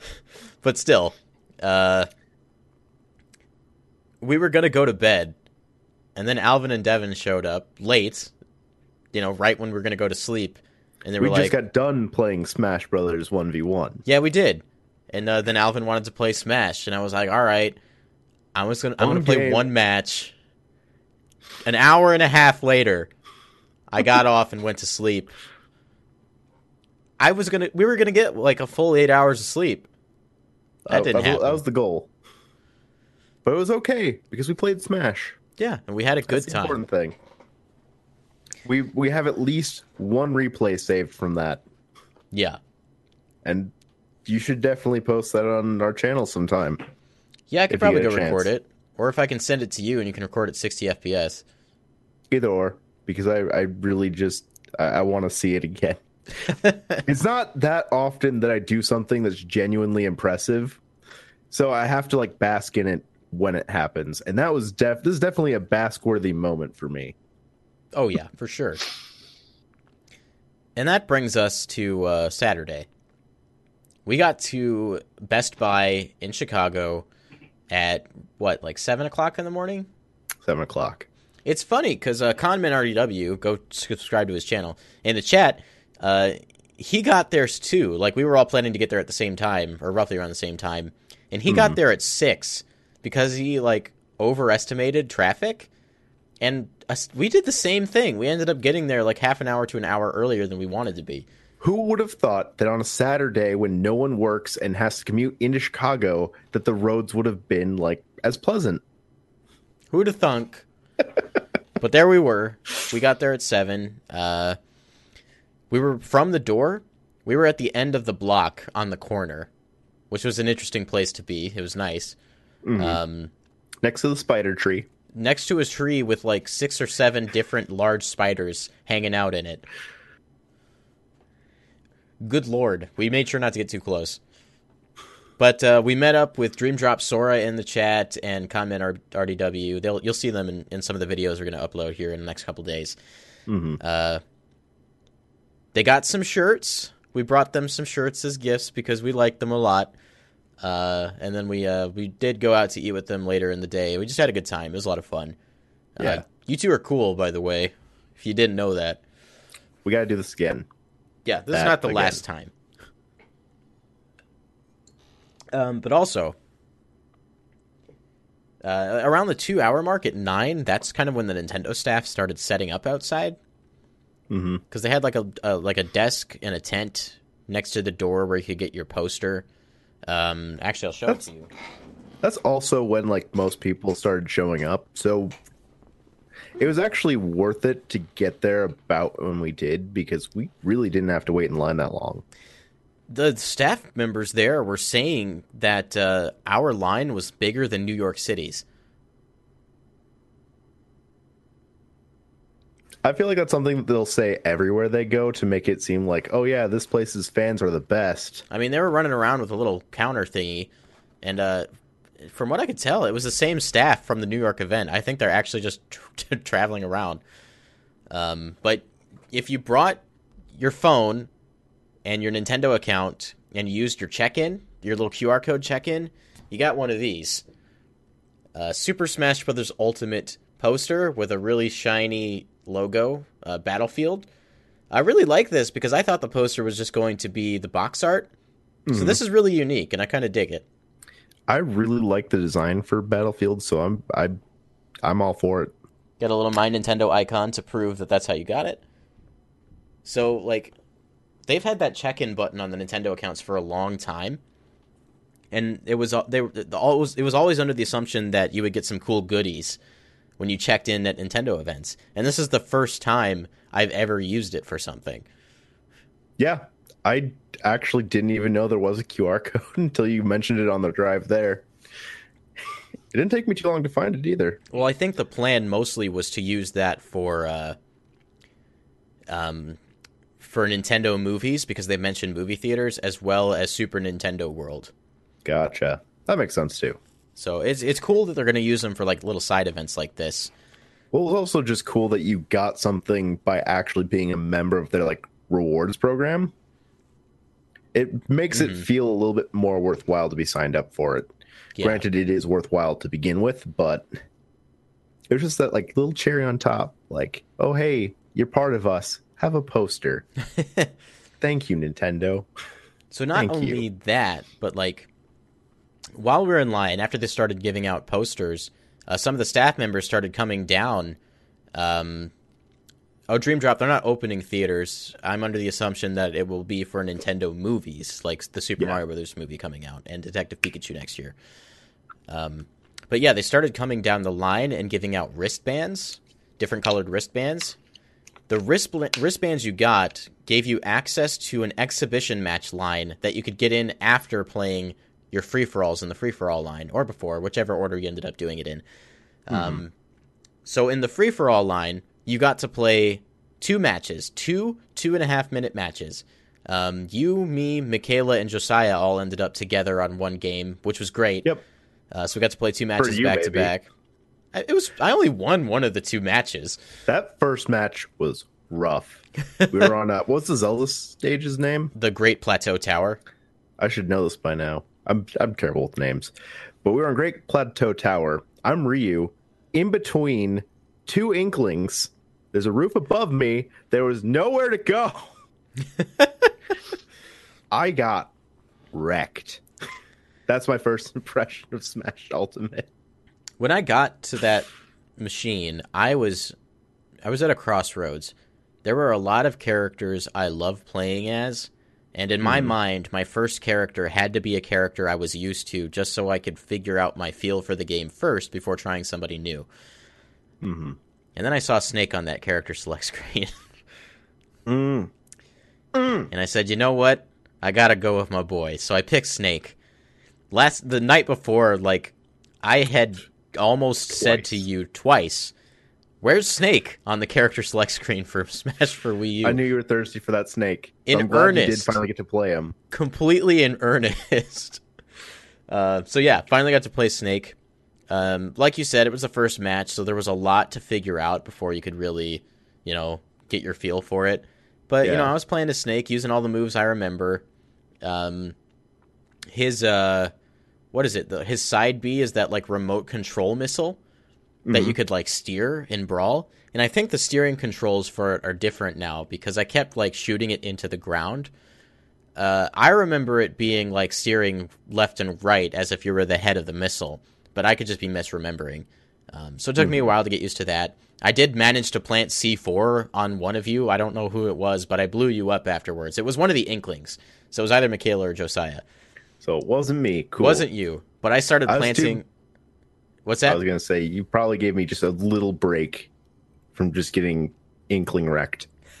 [laughs] but still, uh, we were gonna go to bed, and then Alvin and Devin showed up late. You know, right when we were gonna go to sleep, and they We were just like, got done playing Smash Brothers 1v1. "Yeah, we did." And uh, then Alvin wanted to play Smash, and I was like, "All right, I was gonna I'm One gonna play game. one match." An hour and a half later, I got [laughs] off and went to sleep. I was gonna, we were gonna get like a full eight hours of sleep. That didn't that, happen. That was the goal. But it was okay because we played Smash. Yeah, and we had a good That's the time. important thing. We we have at least one replay saved from that, Yeah, and you should definitely post that on our channel sometime. yeah, I could probably go record it, or if I can send it to you and you can record at 60 FPS. Either or, because I I really just I, I want to see it again. [laughs] it's not that often that I do something that's genuinely impressive, so I have to like bask in it when it happens, and that was def. This is definitely a bask worthy moment for me. Oh yeah, for sure. And that brings us to uh, Saturday. We got to Best Buy in Chicago at what, like seven o'clock in the morning? Seven o'clock. It's funny because uh, Conman RDW, go subscribe to his channel. In the chat, uh, he got theirs too. Like we were all planning to get there at the same time, or roughly around the same time, and he got there at six because he like overestimated traffic. And us, we did the same thing. We ended up getting there like half an hour to an hour earlier than we wanted to be. Who would have thought that on a Saturday when no one works and has to commute into Chicago, that the roads would have been like as pleasant? Who'd have thunk? [laughs] but there we were. We got there at seven. Uh, we were from the door. We were at the end of the block on the corner, which was an interesting place to be. It was nice. Um, Next to the spider tree. next to a tree with like six or seven different large spiders hanging out in it. Good lord, we made sure not to get too close. But uh, we met up with Dream Drop Sora in the chat and Comment R- RDW. They'll you'll see them in, in some of the videos we're going to upload here in the next couple days. Uh, they got some shirts. We brought them some shirts as gifts because we liked them a lot. Uh, and then we uh, we did go out to eat with them later in the day. We just had a good time. It was a lot of fun. Uh, Yeah. you two are cool, by the way. If you didn't know that, We got to do this again. Yeah, this is not the again. last time. Um, but also, uh, around the two-hour mark at nine, that's kind of when the Nintendo staff started setting up outside. Because they had like a, a like a desk and a tent next to the door where you could get your poster. Um, actually, I'll show That's- it to you. That's also when like most people started showing up. So it was actually worth it to get there about when we did because we really didn't have to wait in line that long. The staff members there were saying that uh, our line was bigger than New York City's. I feel like that's something that they'll say everywhere they go to make it seem like, oh yeah, this place's fans are the best. I mean, they were running around with a little counter thingy, and uh, from what I could tell, it was the same staff from the New York event. I think they're actually just [laughs] tra- traveling around. Um, but if you brought your phone and your Nintendo account and you used your check-in, your little QR code check-in, you got one of these. Uh, Super Smash Bros. Ultimate poster with a really shiny logo, uh, Battlefield. I really like this because I thought the poster was just going to be the box art. So this is really unique, and I kind of dig it. I really like the design for Battlefield, so I'm I I'm all for it. Got a little My Nintendo icon to prove that that's how you got it. So, like, they've had that check-in button on the Nintendo accounts for a long time, and it was al- they always it was always under the assumption that you would get some cool goodies when you checked in at Nintendo events, and this is the first time I've ever used it for something. Yeah, I actually didn't even know there was a QR [laughs] code until you mentioned it on the drive there. It didn't take me too long to find it either. Well, I think the plan mostly was to use that for uh, um, for Nintendo movies because they mentioned movie theaters as well as Super Nintendo World. Gotcha. that makes sense too. So it's it's cool that they're going to use them for like little side events like this. Well, it's also just cool that you got something by actually being a member of their like rewards program. It makes mm-hmm. it feel a little bit more worthwhile to be signed up for it. Yeah. Granted, it is worthwhile to begin with, but it was just that like little cherry on top. Like, oh hey, you're part of us. Have a poster. [laughs] Thank you, Nintendo. So not Thank only you. that, but like while we were in line, after they started giving out posters, uh, some of the staff members started coming down. Um, oh, Dream Drop, they're not opening theaters. I'm under the assumption that it will be for Nintendo movies, like the Super yeah. Mario Brothers movie coming out and Detective Pikachu next year. Um, but yeah, they started coming down the line and giving out wristbands, different colored wristbands. The wrist wristbands you got gave you access to an exhibition match line that you could get in after playing your free for alls in the free for all line or before, whichever order you ended up doing it in. Mm-hmm. Um, so in the free for all line, you got to play two matches, two two and a half minute matches. Um, you, me, Michaela, and Josiah all ended up together on one game, which was great. Yep. Uh, so we got to play two matches you, back baby. to back. It was I only won one of the two matches. That first match was rough. We were on uh, what's the Zelda stage's name? The Great Plateau Tower. I should know this by now. I'm I'm terrible with names, but we were on Great Plateau Tower. I'm Ryu. In between two Inklings, there's a roof above me. There was nowhere to go. [laughs] I got wrecked. That's my first [laughs] impression of Smash Ultimate. When I got to that machine, I was I was at a crossroads. There were a lot of characters I love playing as, and in my mm. mind, my first character had to be a character I was used to just so I could figure out my feel for the game first before trying somebody new. Mm-hmm. And then I saw Snake on that character select [laughs] screen. mm. Mm. And I said, you know what? I gotta go with my boy. So I picked Snake. Last the night before, like I had almost twice. said to you twice Where's Snake on the character select screen for [laughs] Smash for Wii U? I knew you were thirsty for that Snake. So in earnest, you did finally get to play him. Completely in earnest. [laughs] Uh, so yeah, finally got to play Snake. Um, like you said, it was the first match, so there was a lot to figure out before you could really, you know, get your feel for it. But yeah. you know, I was playing a Snake, using all the moves I remember. Um, his uh, what is it? The, his side B is that like remote control missile that mm-hmm. you could like steer in Brawl. And I think the steering controls for it are different now because I kept like shooting it into the ground. Uh, I remember it being like steering left and right as if you were the head of the missile, but I could just be misremembering. Um, so it took mm-hmm. me a while to get used to that. I did manage to plant C4 on one of you. I don't know who it was, but I blew you up afterwards. It was one of the Inklings. So it was either Michaela or Josiah. So it wasn't me. Cool. Wasn't you. But I started planting. I What's that? I was gonna say you probably gave me just a little break from just getting inkling wrecked. [laughs]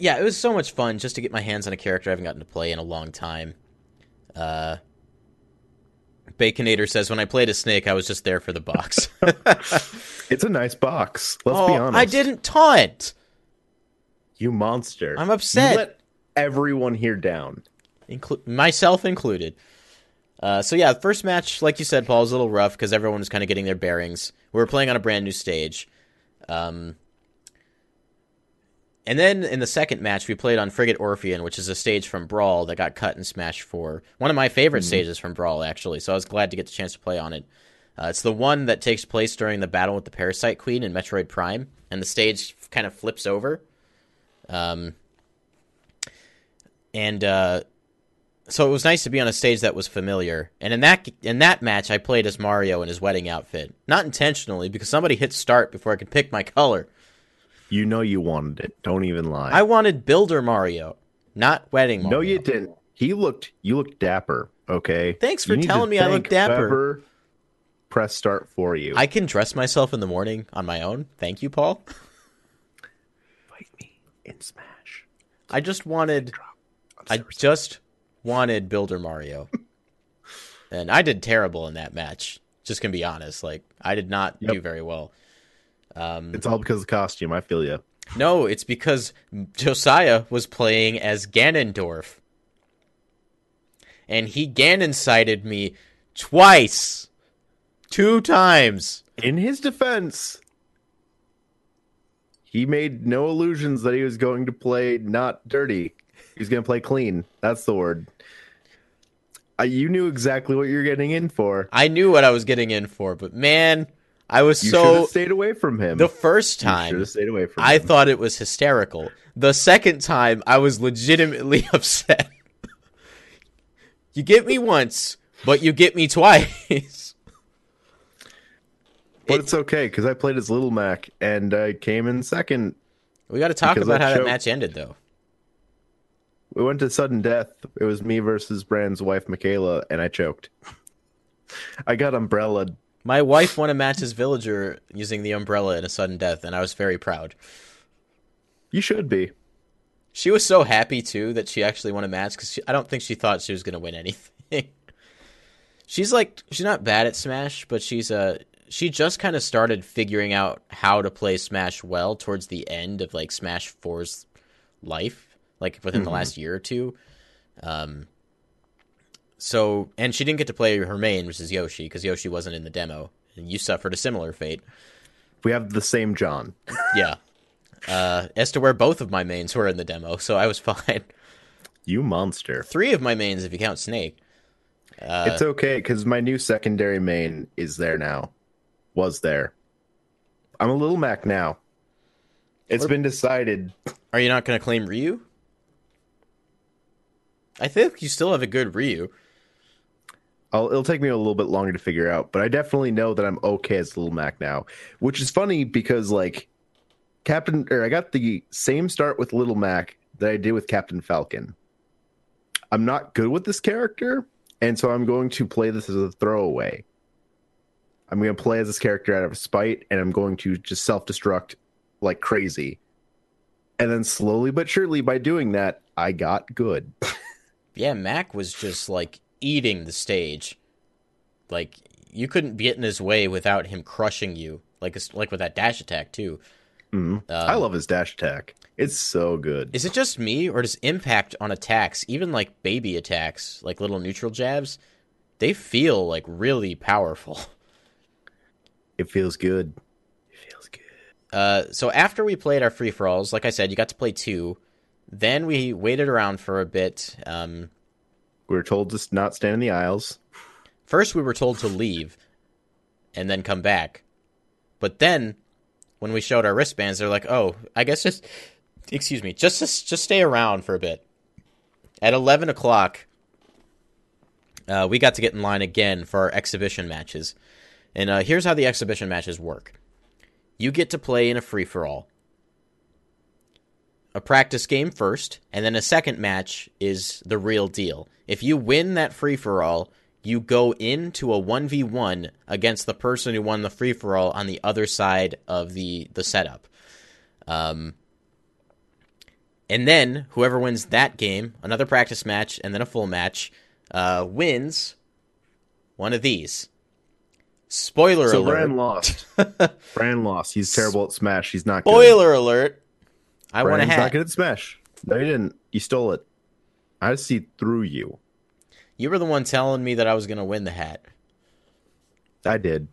yeah, it was so much fun just to get my hands on a character I haven't gotten to play in a long time. Uh, Baconator says, "When I played a snake, I was just there for the box." [laughs] [laughs] it's a nice box. Let's oh, be honest. I didn't taunt. You monster! I'm upset. You let everyone here down, Inclu- myself included. Uh, so yeah, the first match, like you said, Paul, was a little rough because everyone was kind of getting their bearings. We were playing on a brand new stage. Um, and then in the second match, we played on Frigate Orpheon, which is a stage from Brawl that got cut in Smash 4. One of my favorite mm-hmm. stages from Brawl, actually, so I was glad to get the chance to play on it. Uh, it's the one that takes place during the battle with the Parasite Queen in Metroid Prime, and the stage kind of flips over. Um, and uh, so it was nice to be on a stage that was familiar. And in that in that match, I played as Mario in his wedding outfit, not intentionally because somebody hit start before I could pick my [laughs] color. You know you wanted it. Don't even lie. I wanted Builder Mario, not wedding Mario. No, you didn't. He looked. You looked dapper. Okay. Thanks for telling me I look dapper. press start for you. I can dress myself in the morning on my own. Thank you, Paul. Fight me in Smash. I just wanted. I just wanted Builder Mario, [laughs] and I did terrible in that match. Just gonna be honest, like I did not yep. do very well. Um, it's all because of the costume. I feel you. No, it's because Josiah was playing as Ganondorf. and he Ganoncided me twice, two times. In his defense, he made no illusions that he was going to play not dirty. He was going to play clean. That's the word. You knew exactly what you're getting in for. I knew what I was getting in for, but man, I was You so stayed away from him. the first time stayed away from I him. thought it was hysterical. The second time I was legitimately [laughs] upset. you get me once, but you get me twice. but it's okay because I played as Little Mac and I came in second. we got to talk about how that match ended though. We went to sudden death. It was me versus Brand's wife, Michaela, and I choked. I got umbrella. My wife won a match as villager using the umbrella in a sudden death, and I was very proud. You should be. She was so happy too that she actually won a match because I don't think she thought she was going to win anything. [laughs] she's like she's not bad at Smash, but she's uh she just kind of started figuring out how to play Smash well towards the end of like Smash 4's life, like within the last year or two. Um so and she didn't get to play her main, which is Yoshi, because Yoshi wasn't in the demo. And you suffered a similar fate. We have the same John. [laughs] Yeah. Uh, as to where both of my mains were in the demo, so I was [laughs] fine. You monster. Three of my mains, if you count Snake. Uh, it's okay because my new secondary main is there now. Was there. I'm a Little Mac now. It's been decided. Are you not going to claim Ryu? I think you still have a good Ryu. I'll, it'll take me a little bit longer to figure out, but I definitely know that I'm okay as Little Mac now, which is funny because like Captain, or I got the same start with Little Mac that I did with Captain Falcon. I'm not good with this character, and so I'm going to play this as a throwaway. I'm going to play as this character out of spite, and I'm going to just self destruct like crazy. And then slowly but surely, by doing that, I got good. [laughs] Yeah, Mac was just like eating the stage. Like you couldn't get in his way without him crushing you. Like like with that dash attack too. Mhm. Um, I love his dash attack. It's so good. Is it just me, or does impact on attacks, even like baby attacks, like little neutral jabs, they feel like really powerful? [laughs] It feels good. It feels good. Uh, so after we played our free for alls, like I said, you got to play two. Then we waited around for a bit. Um, We were told to not stand in the aisles. first, we were told to leave, and then come back. But then, when we showed our wristbands, they're like, "Oh, I guess just excuse me, just just, just stay around for a bit." At eleven o'clock, uh, we got to get in line again for our exhibition matches. And uh, here's how the exhibition matches work: you get to play in a free for all. A practice game first, and then a second match is the real deal. If you win that free for all, you go into a 1v1 against the person who won the free for all on the other side of the, the setup. Um, and then whoever wins that game, another practice match, and then a full match, uh, wins one of these. Spoiler So alert. Bran lost. [laughs] Bran lost. He's terrible at Smash. He's not good. Spoiler alert. I want a Bran's hat. not good at Smash. No, you didn't. You stole it. I see through you. You were the one telling me that I was going to win the hat. I did.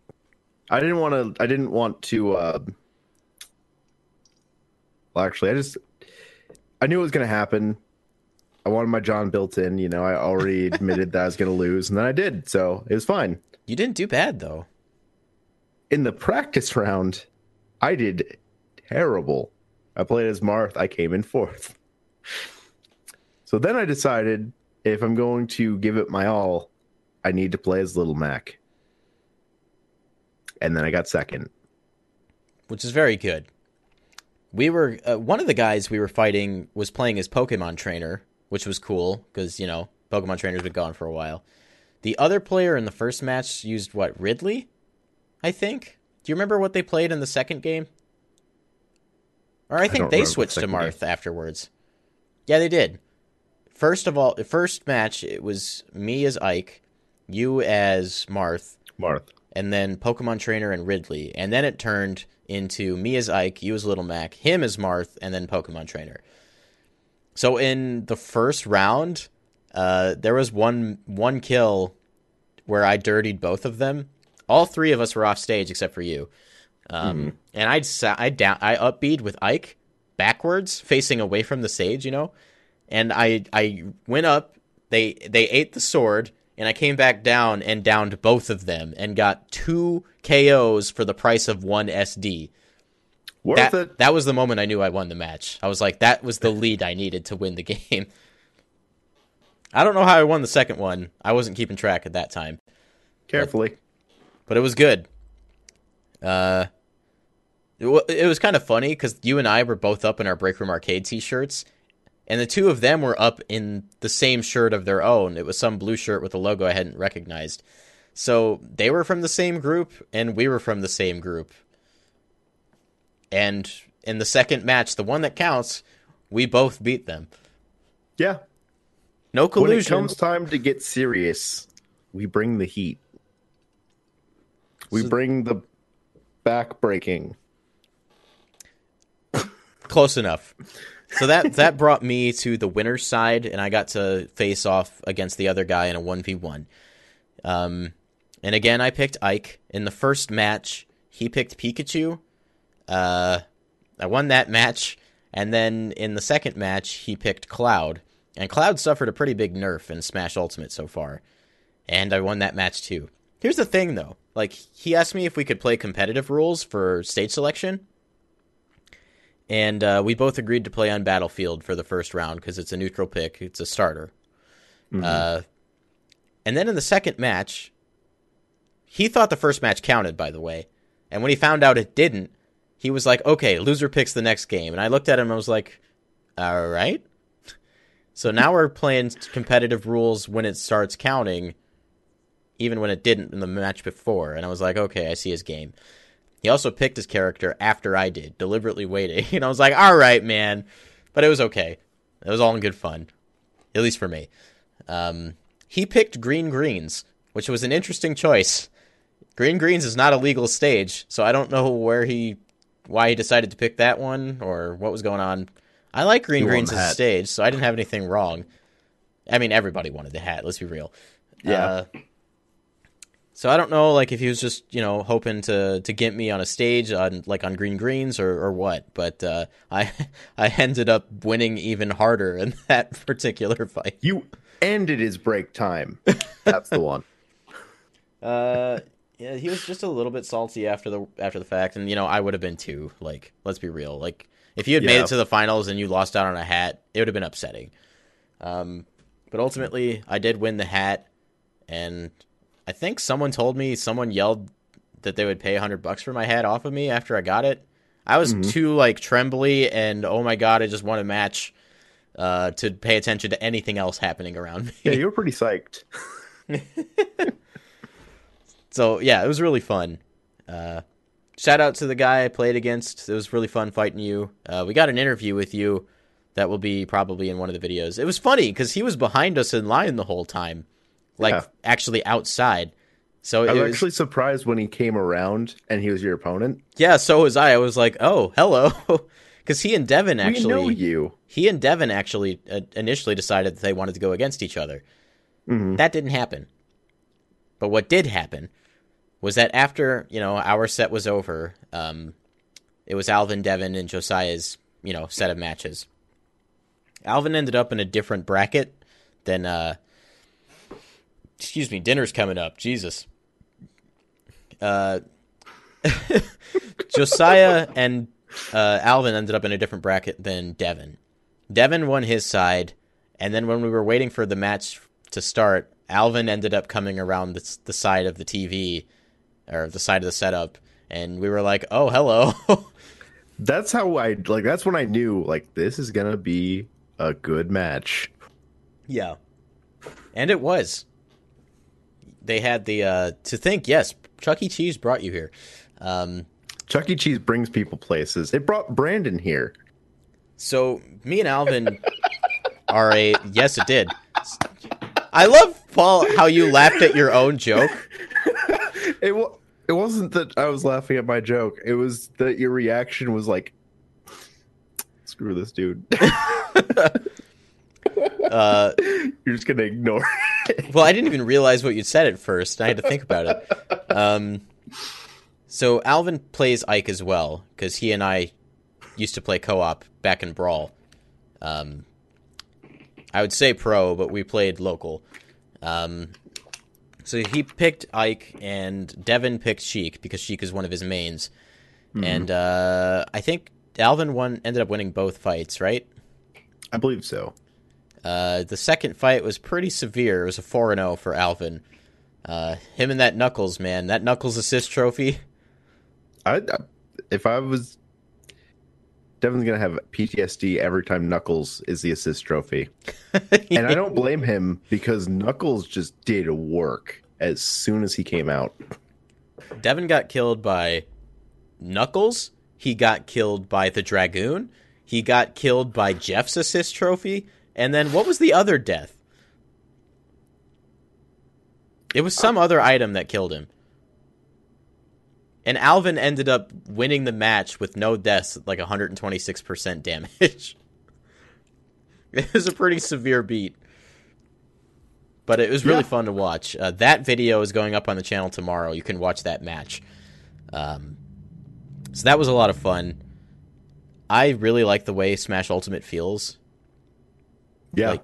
I didn't want to. I didn't want to. Uh, well, actually, I just. I knew it was going to happen. I wanted my John built in. You know, I already [laughs] admitted that I was going to lose, and then I did. So it was fine. You didn't do bad though. In the practice round, I did terrible. I played as Marth. I came in fourth. So then I decided if I'm going to give it my all, I need to play as Little Mac. And then I got second. which is very good. We were uh, one of the guys we were fighting was playing as Pokemon trainer, which was cool because you know Pokemon trainer's been gone for a while. The other player in the first match used what Ridley, I think. Do you remember what they played in the second game? Or I think don't they remember the switched to Marth afterwards. Yeah, they did. First of all, first match it was me as Ike, you as Marth, Marth. and then Pokemon Trainer and Ridley, and then it turned into me as Ike, you as Little Mac, him as Marth, and then Pokemon Trainer. So in the first round, Uh, there was one one kill where I dirtied both of them. All three of us were off stage except for you. Um, mm. And I'd I down I upbeat with Ike backwards, facing away from the sage, you know. And I I went up. They they ate the sword, and I came back down and downed both of them and got two KOs for the price of one SD. Worth that, it. That was the moment I knew I won the match. I was like, that was the lead I needed to win the [laughs] game. I don't know how I won the second one. I wasn't keeping track at that time. Carefully. But, but it was good. Uh, it, it was kind of funny because you and I were both up in our Break Room Arcade t shirts, and the two of them were up in the same shirt of their own. It was some blue shirt with a logo I hadn't recognized. So they were from the same group, and we were from the same group. And in the second match, the one that counts, we both beat them. Yeah. No collusion. When it comes time to get serious, we bring the heat. We so, bring the back breaking. Close enough. So that [laughs] that brought me to the winner's side, and I got to face off against the other guy in a one v one. Um, and again, I picked Ike in the first match. He picked Pikachu, uh, I won that match, and then in the second match, he picked Cloud, and Cloud suffered a pretty big nerf in Smash Ultimate so far, and I won that match too. Here's the thing, though. Like he asked me if we could play competitive rules for stage selection, and uh, we both agreed to play on Battlefield for the first round because it's a neutral pick. It's a starter. Mm-hmm. Uh, and then in the second match, he thought the first match counted, by the way. And when he found out it didn't, he was like, okay, loser picks the next game. And I looked at him and I was like, all right. [laughs] So now we're playing competitive rules when it starts counting, even when it didn't in the match before. And I was like, okay, I see his game. He also picked his character after I did, deliberately waiting. [laughs] And I was like, all right, man. But it was okay. It was all in good fun, at least for me. Um, he picked Green Greens, which was an interesting choice. Green Greens is not a legal stage, so I don't know where he why he decided to pick that one or what was going on. I like Green Greens as a stage, so I didn't have anything wrong. I mean, everybody wanted the hat. Let's be real. Yeah. Uh, so I don't know, like if he was just you know hoping to to get me on a stage on like on Green Greens or or what, but uh, [laughs] I I ended up winning even harder in [laughs] that particular fight. You ended his break time. [laughs] That's the one. Uh, yeah, he was just a little bit salty after the after the fact, and you know I would have been too. Like, let's be real. Like, if you had yeah. made it to the finals and you lost out on a hat, it would have been upsetting. Um, but ultimately, I did win the hat, and I think someone told me someone yelled that they would pay hundred bucks for my hat off of me after I got it. I was mm-hmm. too like trembly and oh my god, I just won a match uh, to pay attention to anything else happening around me. Yeah, you were pretty psyched. [laughs] So yeah, it was really fun. Uh, shout out to the guy I played against. It was really fun fighting you. Uh, we got an interview with you that will be probably in one of the videos. It was funny because he was behind us in line the whole time, like yeah. actually outside. So I was, actually surprised when he came around and he was your opponent. Yeah, so was I. I was like, "Oh, hello," [laughs] because he and Devin actually we know you. He and Devin actually uh, initially decided that they wanted to go against each other. Mm-hmm. That didn't happen. But what did happen was that after you know our set was over, um, it was Alvin, Devin, and Josiah's you know set of matches. Alvin ended up in a different bracket than. Uh, excuse me, dinner's coming up. Jesus. Uh, [laughs] Josiah and uh, Alvin ended up in a different bracket than Devin. Devin won his side, and then when we were waiting for the match to start, Alvin ended up coming around the, the side of the TV or the side of the setup, and we were like, "Oh, hello." [laughs] that's how I like. That's when I knew like this is gonna be a good match. Yeah, and it was. They had the uh to think. Yes, Chuck E. Cheese brought you here. Um, Chuck E. Cheese brings people places. It brought Brandon here. So me and Alvin [laughs] are a yes, it did. I love Paul how you laughed at your own joke [laughs] it it wasn't that I was laughing at my joke. It was that your reaction was like, "Screw this dude." [laughs] Uh, [laughs] You're just gonna ignore it. well, I didn't even realize what you said at first. I had to think about it. Um, so Alvin plays Ike as well because he and I used to play co-op back in Brawl. Um, I would say pro, but we played local. Um, so he picked Ike, and Devin picked Sheik because Sheik is one of his mains. And uh, I think Alvin won, ended up winning both fights, right? I believe so. Uh, the second fight was pretty severe. It was a 4 0 for Alvin. Uh, him and that Knuckles, man. That Knuckles assist trophy. I, if I was Devin's gonna have PTSD every time Knuckles is the assist trophy, [laughs] and I don't blame him because Knuckles just did work as soon as he came out. Devin got killed by Knuckles. He got killed by the Dragoon. He got killed by Jeff's assist trophy. And then what was the other death? It was some other item that killed him. And Alvin ended up winning the match with no deaths, like 126% damage. [laughs] it was a pretty severe beat. But it was really Yeah. fun to watch. Uh, that video is going up on the channel tomorrow. You can watch that match. Um, so that was a lot of fun. I really like the way Smash Ultimate feels. Yeah, Like,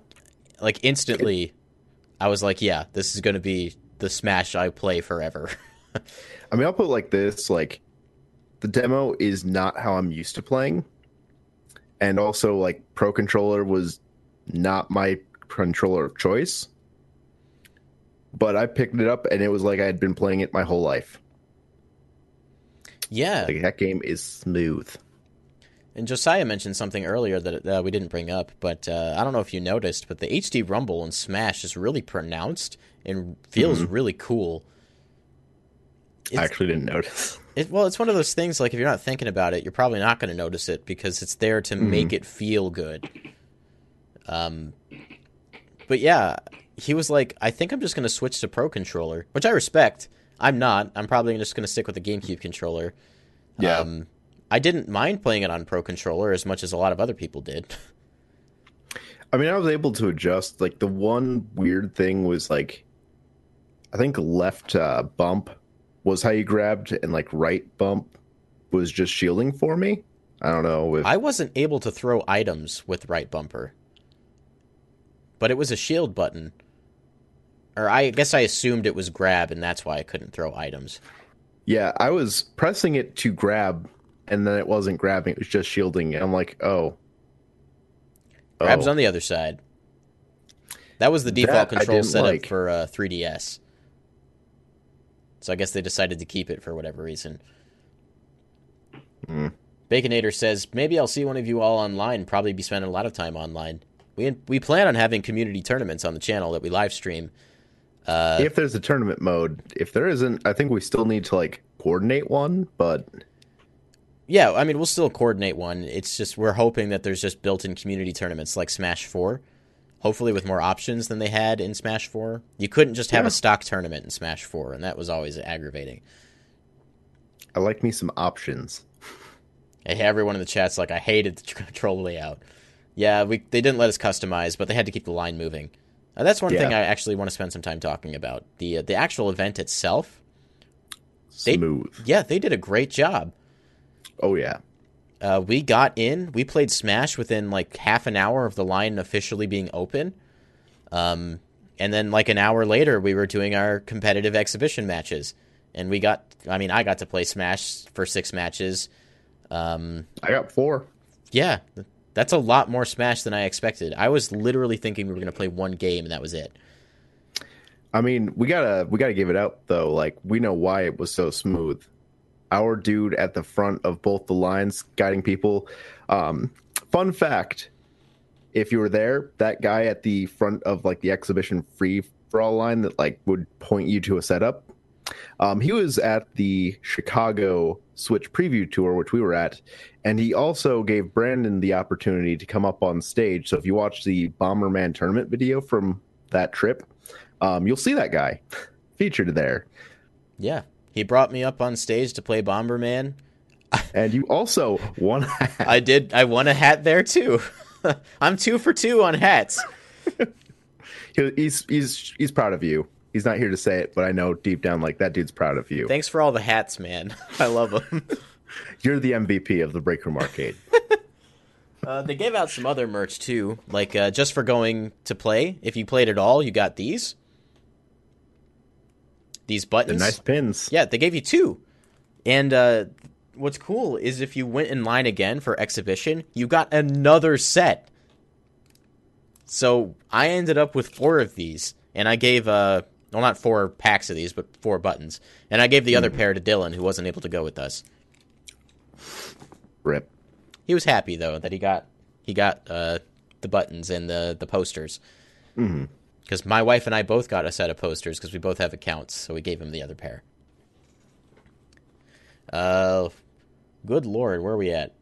like instantly, I was like, "Yeah, this is going to be the Smash I play forever." [laughs] I mean, I'll put it like this: like the demo is not how I'm used to playing, and also like Pro Controller was not my controller of choice. But I picked it up, and it was like I had been playing it my whole life. yeah, Like that game is smooth. And Josiah mentioned something earlier that uh, we didn't bring up, but uh, I don't know if you noticed, but the HD Rumble in Smash is really pronounced and feels really cool. I actually didn't notice. [laughs] It, well, it's one of those things like if you're not thinking about it, you're probably not going to notice it because it's there to make it feel good. Um, but yeah, he was like, I think I'm just going to switch to Pro controller, which I respect. I'm not. I'm probably just going to stick with the GameCube controller. Yeah. Um, I didn't mind playing it on Pro controller as much as a lot of other people did. [laughs] I mean, I was able to adjust. Like the one weird thing was like, I think left uh, bump was how you grabbed, and like right bump was just shielding for me. I don't know if I wasn't able to throw items with right bumper, but it was a shield button. Or I guess I assumed it was grab, and that's why I couldn't throw items. yeah, I was pressing it to grab, and then it wasn't grabbing; it was just shielding. And I'm like, oh, Grab's Oh. on the other side. That was the default That control setup like. for uh, 3DS. So I guess they decided to keep it for whatever reason. Hmm. Baconator says, maybe I'll see one of you all online. Probably be spending a lot of time online. We we plan on having community tournaments on the channel that we live stream. Uh, if there's a tournament mode, if there isn't, I think we still need to like coordinate one. But yeah, I mean, we'll still coordinate one. It's just we're hoping that there's just built-in community tournaments like Smash 4. Hopefully with more options than they had in Smash 4. You couldn't just have Yeah. a stock tournament in Smash 4, and that was always aggravating. I like me some options. And everyone in the chat's like, I hated the [laughs] control layout. Yeah, we they didn't let us customize, but they had to keep the line moving. Uh, that's one thing I actually want to spend some time talking about. The uh, the actual event itself. They- Smooth. Yeah, they did a great job. Oh yeah. Uh, we got in, we played Smash within like half an hour of the line officially being open. Um, and then like an hour later, we were doing our competitive exhibition matches, and we got. I mean, I got to play Smash for six matches. Um, I got four. yeah, that's a lot more Smash than I expected. I was literally thinking we were going to play one game and that was it. I mean, we gotta we gotta give it out though. Like we know why it was so smooth. Our dude at the front of both the lines guiding people. Um, fun fact: if you were there, that guy at the front of like the exhibition free for all line that like would point you to a setup. Um, he was at the Chicago Switch preview tour, which we were at, and he also gave Brandon the opportunity to come up on stage. So if you watch the Bomberman tournament video from that trip, um, you'll see that guy featured there. Yeah, he brought me up on stage to play Bomberman. And you also won. I did. I won a hat there too. [laughs] I'm two for two on hats. he's he's he's proud of you. He's not here to say it, but I know deep down, like that dude's proud of you. Thanks for all the hats, man. [laughs] I love them. [laughs] You're the MVP of the Break Room Arcade. uh, they gave out some other merch too, like uh, just for going to play. If you played at all, you got these. These buttons. The nice pins. Yeah, they gave you two. And uh, what's cool is if you went in line again for exhibition, you got another set. So I ended up with four of these, and I gave uh well not four packs of these, but four buttons, and I gave the other pair to Dylan, who wasn't able to go with us. Rip. He was happy though that he got he got uh, the buttons and the the posters. Because my wife and I both got a set of posters because we both have accounts, so we gave him the other pair. Uh, good lord, where are we at?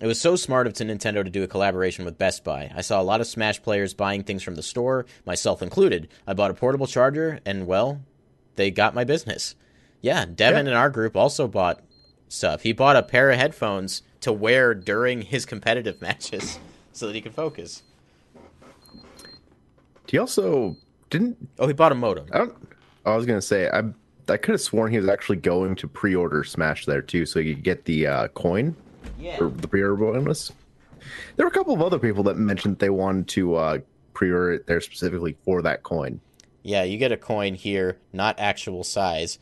It was so smart of Nintendo to do a collaboration with Best Buy. I saw a lot of Smash players buying things from the store, myself included. I bought a portable charger, and well, they got my business. Yeah, Devin Yeah. in our group also bought stuff. He bought a pair of headphones to wear during his competitive [laughs] matches so that he could focus. He also didn't. Oh, he bought a modem. I don't. I was gonna say I. I could have sworn he was actually going to pre-order Smash there too, so he could get the uh, coin Yeah. or the pre-order bonus. There were a couple of other people that mentioned they wanted to uh, pre-order it there specifically for that coin. Yeah, you get a coin here, not actual size.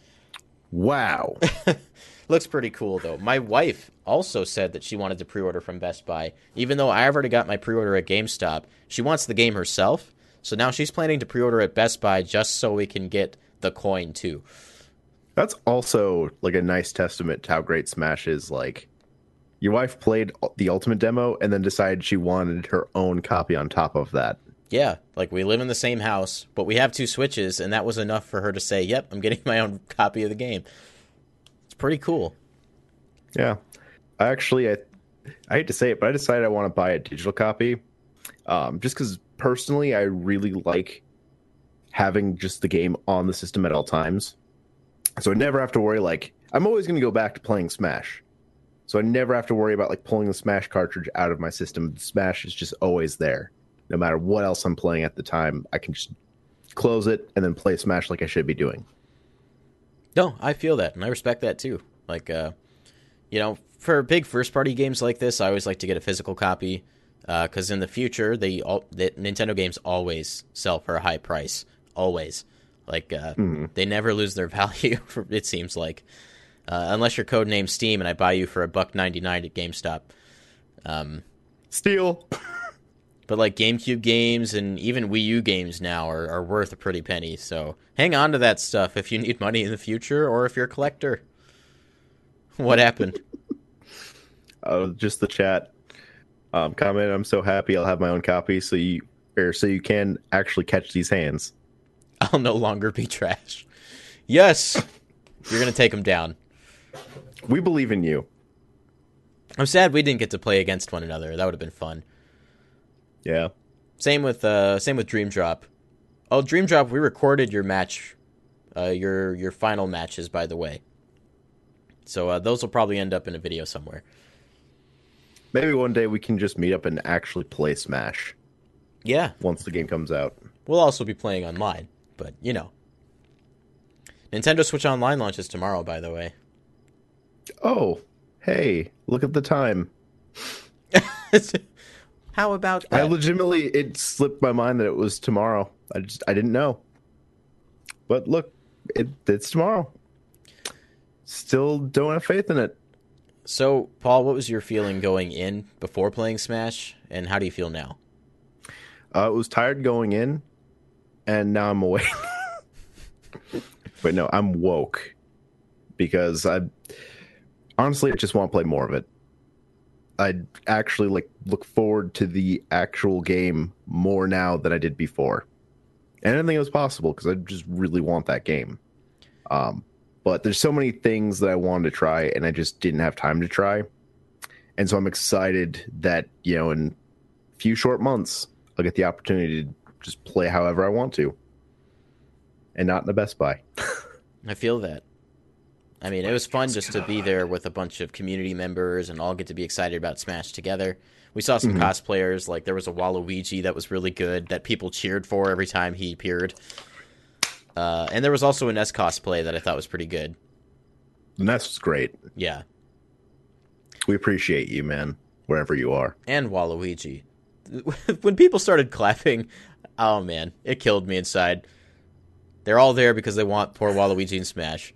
Wow. [laughs] Looks pretty cool though. My wife also said that she wanted to pre-order from Best Buy, even though I already got my pre-order at GameStop. She wants the game herself, so now she's planning to pre-order at Best Buy just so we can get the coin too. That's also like a nice testament to how great Smash is. Like, your wife played the ultimate demo and then decided she wanted her own copy on top of that. Yeah, like we live in the same house, but we have two Switches, and that was enough for her to say, "Yep, I'm getting [laughs] my own copy of the game." It's pretty cool. Yeah, I actually, I, I hate to say it, but I decided I want to buy a digital copy, um, just because personally, I really like having just the game on the system at all times, so I never have to worry. Like, I'm always going to go back to playing Smash, so I never have to worry about like pulling the Smash cartridge out of my system. Smash is just always there, no matter what else I'm playing at the time. I can just close it and then play Smash like I should be doing. No, I feel that, and I respect that too. Like, uh, you know, for big first-party games like this, I always like to get a physical copy because in the future, they all the Nintendo games always sell for a high price, always. Like, uh, they never lose their [laughs] value. For, it seems like, uh, unless you're codenamed Steam and I buy you for a buck ninety nine at GameStop. Um, Steal. [laughs] but like GameCube games and even Wii U games now are, are worth a pretty penny. So hang on to that stuff if you need money in the future or if you're a collector. [laughs] What happened? uh, just the chat um, comment. I'm so happy I'll have my own copy, so you or so you can actually catch these hands. I'll no longer be trash. Yes, you're gonna take them down. We believe in you. I'm sad we didn't get to play against one another. That would have been fun. Yeah, Same with uh, same with Dream Drop. Oh, Dream Drop, we recorded your match, uh, your your final matches, by the way. So uh, those will probably end up in a video somewhere. Maybe one day we can just meet up and actually play Smash Yeah, once the game comes out. We'll also be playing online, but you know. Nintendo Switch Online launches tomorrow, by the way. Oh, hey, look at the time. [laughs] How about I legitimately it slipped my mind that it was tomorrow. I just I didn't know. But look, it, it's tomorrow. Still don't have faith in it. So, Paul, what was your feeling going in before playing Smash, and how do you feel now? Uh, I was tired going in, and now I'm awake. [laughs] but no, I'm woke because I honestly I just want to play more of it. I actually like look forward to the actual game more now than I did before, and I didn't think it was possible because I just really want that game. Um, but there's so many things that I wanted to try, and I just didn't have time to try, and so I'm excited that you know in a few short months I'll get the opportunity to just play however I want to, and not in a Best Buy. [laughs] I feel that. I mean, it was fun just to be there with a bunch of community members and all get to be excited about Smash together. We saw some mm-hmm. cosplayers, like there was a Waluigi that was really good that people cheered for every time he appeared. Uh, and there was also a Ness cosplay that I thought was pretty good. Ness was great. Yeah. We appreciate you, man, wherever you are. And Waluigi. [laughs] when people started clapping, oh man, it killed me inside. They're all there because they want poor Waluigi in Smash.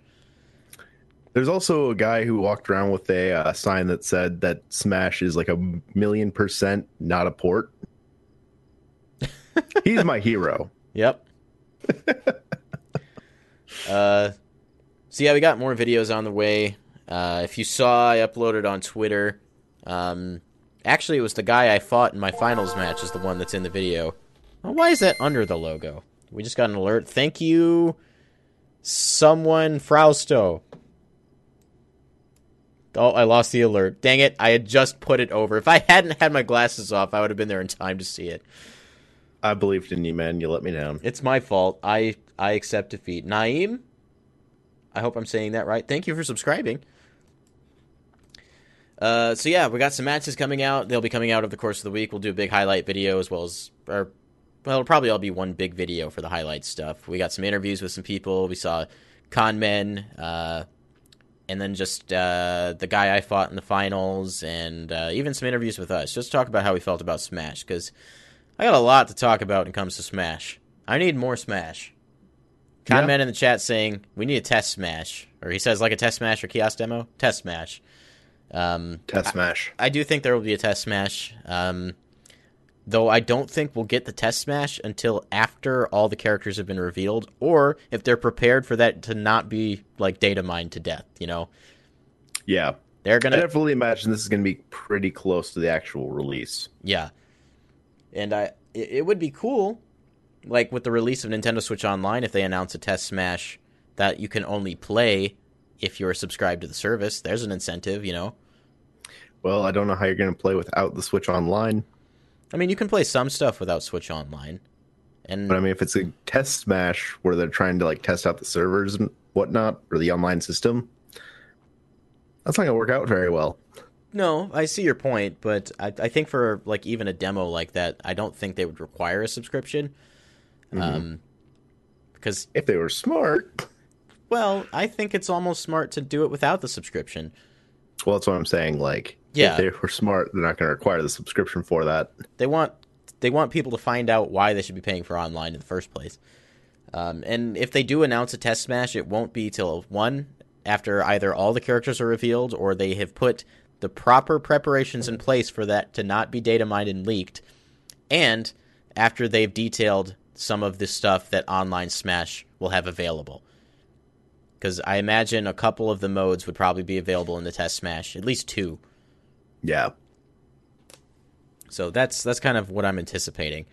There's also a guy who walked around with a uh, sign that said that Smash is like a million percent not a port. [laughs] He's my hero. Yep. [laughs] uh, so yeah, we got more videos on the way. Uh, if you saw, I uploaded on Twitter. Um, actually, it was the guy I fought in my finals match is the one that's in the video. Well, why is that under the logo? We just got an alert. Thank you, someone Frausto. Oh, I lost the alert. Dang it! I had just put it over. If I hadn't had my glasses off, I would have been there in time to see it. I believed in you, man. You let me down. It's my fault. I I accept defeat. Naeem, I hope I'm saying that right. Thank you for subscribing. Uh, so yeah, we got some matches coming out. They'll be coming out over the course of the week. We'll do a big highlight video as well as, or well, it'll probably all be one big video for the highlight stuff. We got some interviews with some people. We saw Conman, uh, and then just uh, the guy I fought in the finals, and uh, even some interviews with us. Just talk about how we felt about Smash because I got a lot to talk about when it comes to Smash. I need more Smash. Conman yeah. in the chat saying we need a test Smash, or he says like a test Smash or kiosk demo. Test Smash. Um, test Smash. I, I, do think there will be a test Smash. Um, though I don't think we'll get the test Smash until after all the characters have been revealed, or if they're prepared for that to not be like data mined to death. You know. Yeah. They're gonna. I definitely imagine this is gonna be pretty close to the actual release. Yeah. And I, it, it would be cool like with the release of Nintendo Switch Online, if they announce a test Smash that you can only play if you're subscribed to the service, there's an incentive, you know. Well, I don't know how you're going to play without the Switch Online. I mean, you can play some stuff without Switch Online. And but I mean, if it's a test Smash where they're trying to like test out the servers and whatnot or the online system, that's not going to work out very well. No, I see your point, but I, I think for like even a demo like that, I don't think they would require a subscription. Mm-hmm. Um, because if they were smart, well, I think it's almost smart to do it without the subscription. Well, that's what I'm saying. Like, yeah, if they were smart, they're not going to require the subscription for that. They want they want people to find out why they should be paying for online in the first place. Um, and if they do announce a test smash, it won't be till one after either all the characters are revealed or they have put the proper preparations in place for that to not be data mined and leaked, and after they've detailed some of the stuff that online Smash will have available. Because I imagine a couple of the modes would probably be available in the test Smash, at least two. Yeah. So that's that's kind of what I'm anticipating.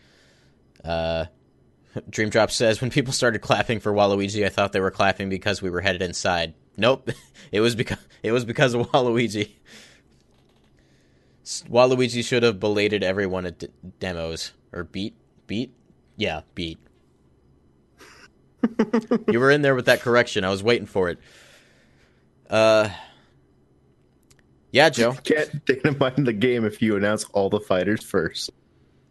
Uh, [laughs] Dream Drop says when people started clapping for Waluigi, I thought they were clapping because we were headed inside. Nope, [laughs] it was because it was because of Waluigi. Waluigi should have belated everyone at d- demos or beat beat yeah, beat. [laughs] you were in there with that correction. I was waiting for it. Uh, yeah, Joe. You can't data mine the game if you announce all the fighters first.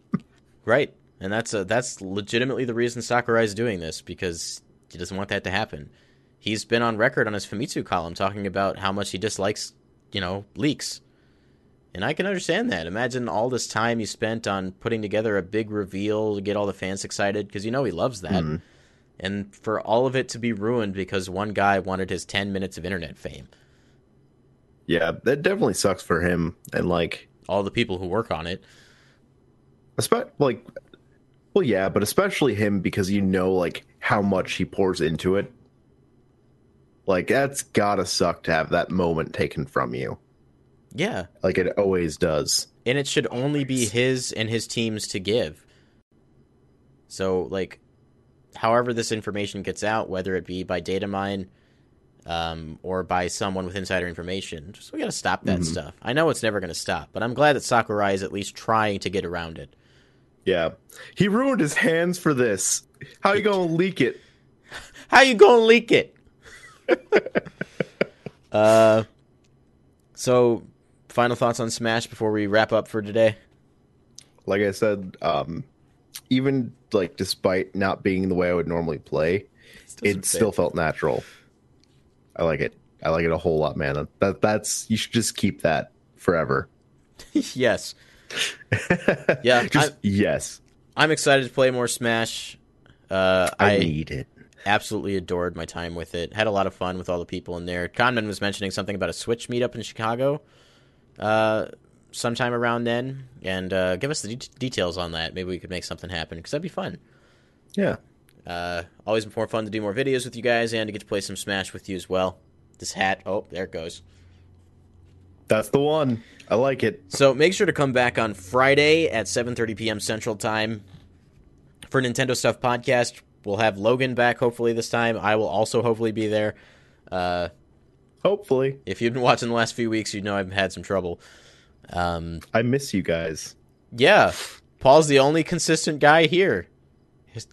[laughs] right, and that's a, that's legitimately the reason Sakurai is doing this because he doesn't want that to happen. He's been on record on his Famitsu column talking about how much he dislikes, you know, leaks. And I can understand that. Imagine all this time you spent on putting together a big reveal to get all the fans excited because you know he loves that. Mm. And for all of it to be ruined because one guy wanted his 10 minutes of internet fame. Yeah, that definitely sucks for him and like all the people who work on it. Especially like well yeah, but especially him because you know like how much he pours into it. Like that's got to suck to have that moment taken from you. Yeah. Like it always does. And it should only be his and his teams to give. So, like, however this information gets out, whether it be by data mine um, or by someone with insider information, just we got to stop that mm-hmm. stuff. I know it's never going to stop, but I'm glad that Sakurai is at least trying to get around it. Yeah. He ruined his hands for this. How you going [laughs] to leak it? How you going to leak it? [laughs] Uh, so final thoughts on Smash before we wrap up for today. Like I said, um, even like despite not being the way I would normally play, it still felt natural. I like it. I like it a whole lot, man. That that's you should just keep that forever. [laughs] yes. [laughs] yeah. just I'm, yes. I'm excited to play more Smash. Uh, I, I need it. absolutely adored my time with it. Had a lot of fun with all the people in there. Conman was mentioning something about a Switch meetup in Chicago, uh, sometime around then, and uh, give us the de- details on that. Maybe we could make something happen because that'd be fun. Yeah. Uh, always more fun to do more videos with you guys and to get to play some Smash with you as well. This hat, oh, there it goes. That's the one. I like it. So make sure to come back on Friday at 7:30 p.m. Central Time for Nintendo Stuff Podcast. We'll have Logan back hopefully this time. I will also hopefully be there. Uh, Hopefully. if you've been watching the last few weeks, you know I've had some trouble. Um, I miss you guys. yeah, Paul's the only consistent guy here.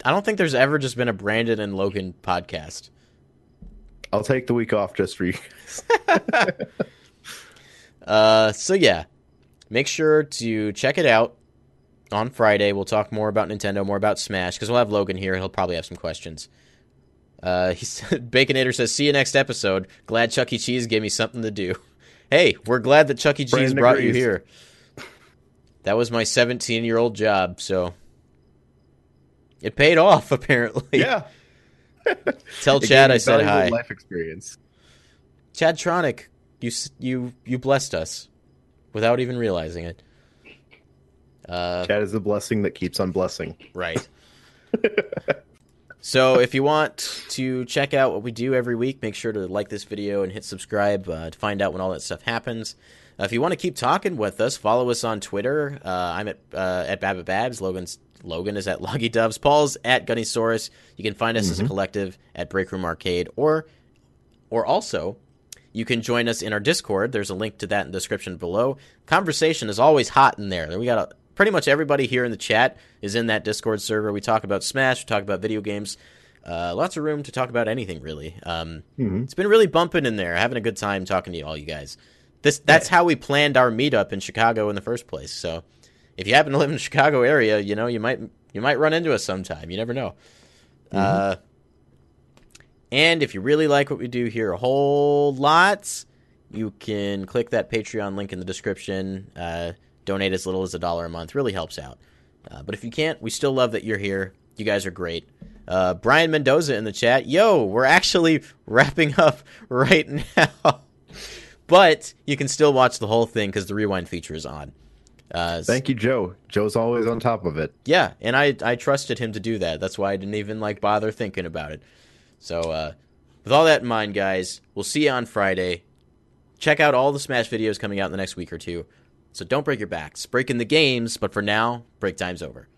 I don't think there's ever just been a Brandon and Logan podcast. I'll take the week off just for you guys. [laughs] Uh, so yeah, make sure to check it out on Friday. We'll talk more about Nintendo, more about Smash, because we'll have Logan here. He'll probably have some questions. Uh, he said, [laughs] Baconator says, "See you next episode. Glad Chuck E. Cheese gave me something to do." [laughs] Hey, we're glad that Chuck E. Cheese brought you here. That was my 17 year old job, so it paid off. [laughs] Apparently, yeah. Tell Chad I said hi. Life experience. Chad Tronic, you you you blessed us without even realizing it. Uh, Chad is the blessing that keeps on blessing. right. So if you want to check out what we do every week, make sure to like this video and hit subscribe uh, to find out when all that stuff happens. Uh, if you want to keep talking with us, follow us on Twitter. Uh, I'm at uh, at Babbitt Babs. Logan's Logan is at [laughs] Loggy Doves. Paul's at Gunnysaurus. You can find us as a collective at Breakroom Arcade, or or also you can join us in our Discord. There's a link to that in the description below. Conversation is always hot in there. We got a, pretty much everybody here in the chat is in that Discord server. We talk about Smash, we talk about video games. Uh, lots of room to talk about anything really. Um, It's been really bumping in there. Having a good time talking to you, all you guys. This that's how we planned our meetup in Chicago in the first place. So if you happen to live in the Chicago area, you know you might you might run into us sometime. You never know. Uh, and if you really like what we do here a whole lot, you can click that Patreon link in the description. Uh, donate as little as a dollar a month. Really helps out. Uh, but if you can't, we still love that you're here. You guys are great. Uh, Brian Mendoza in the chat. Yo, we're actually [laughs] wrapping up right now. [laughs] but you can still watch the whole thing because the rewind feature is on. Uh, Thank you, Joe. Joe's always on top of it. yeah, and I I trusted him to do that. That's why I didn't even like bother thinking about it. So uh, with all that in mind, guys, we'll see you on Friday. Check out all the Smash videos coming out in the next week or two. So don't break your backs. Break in the games, but for now, break time's over.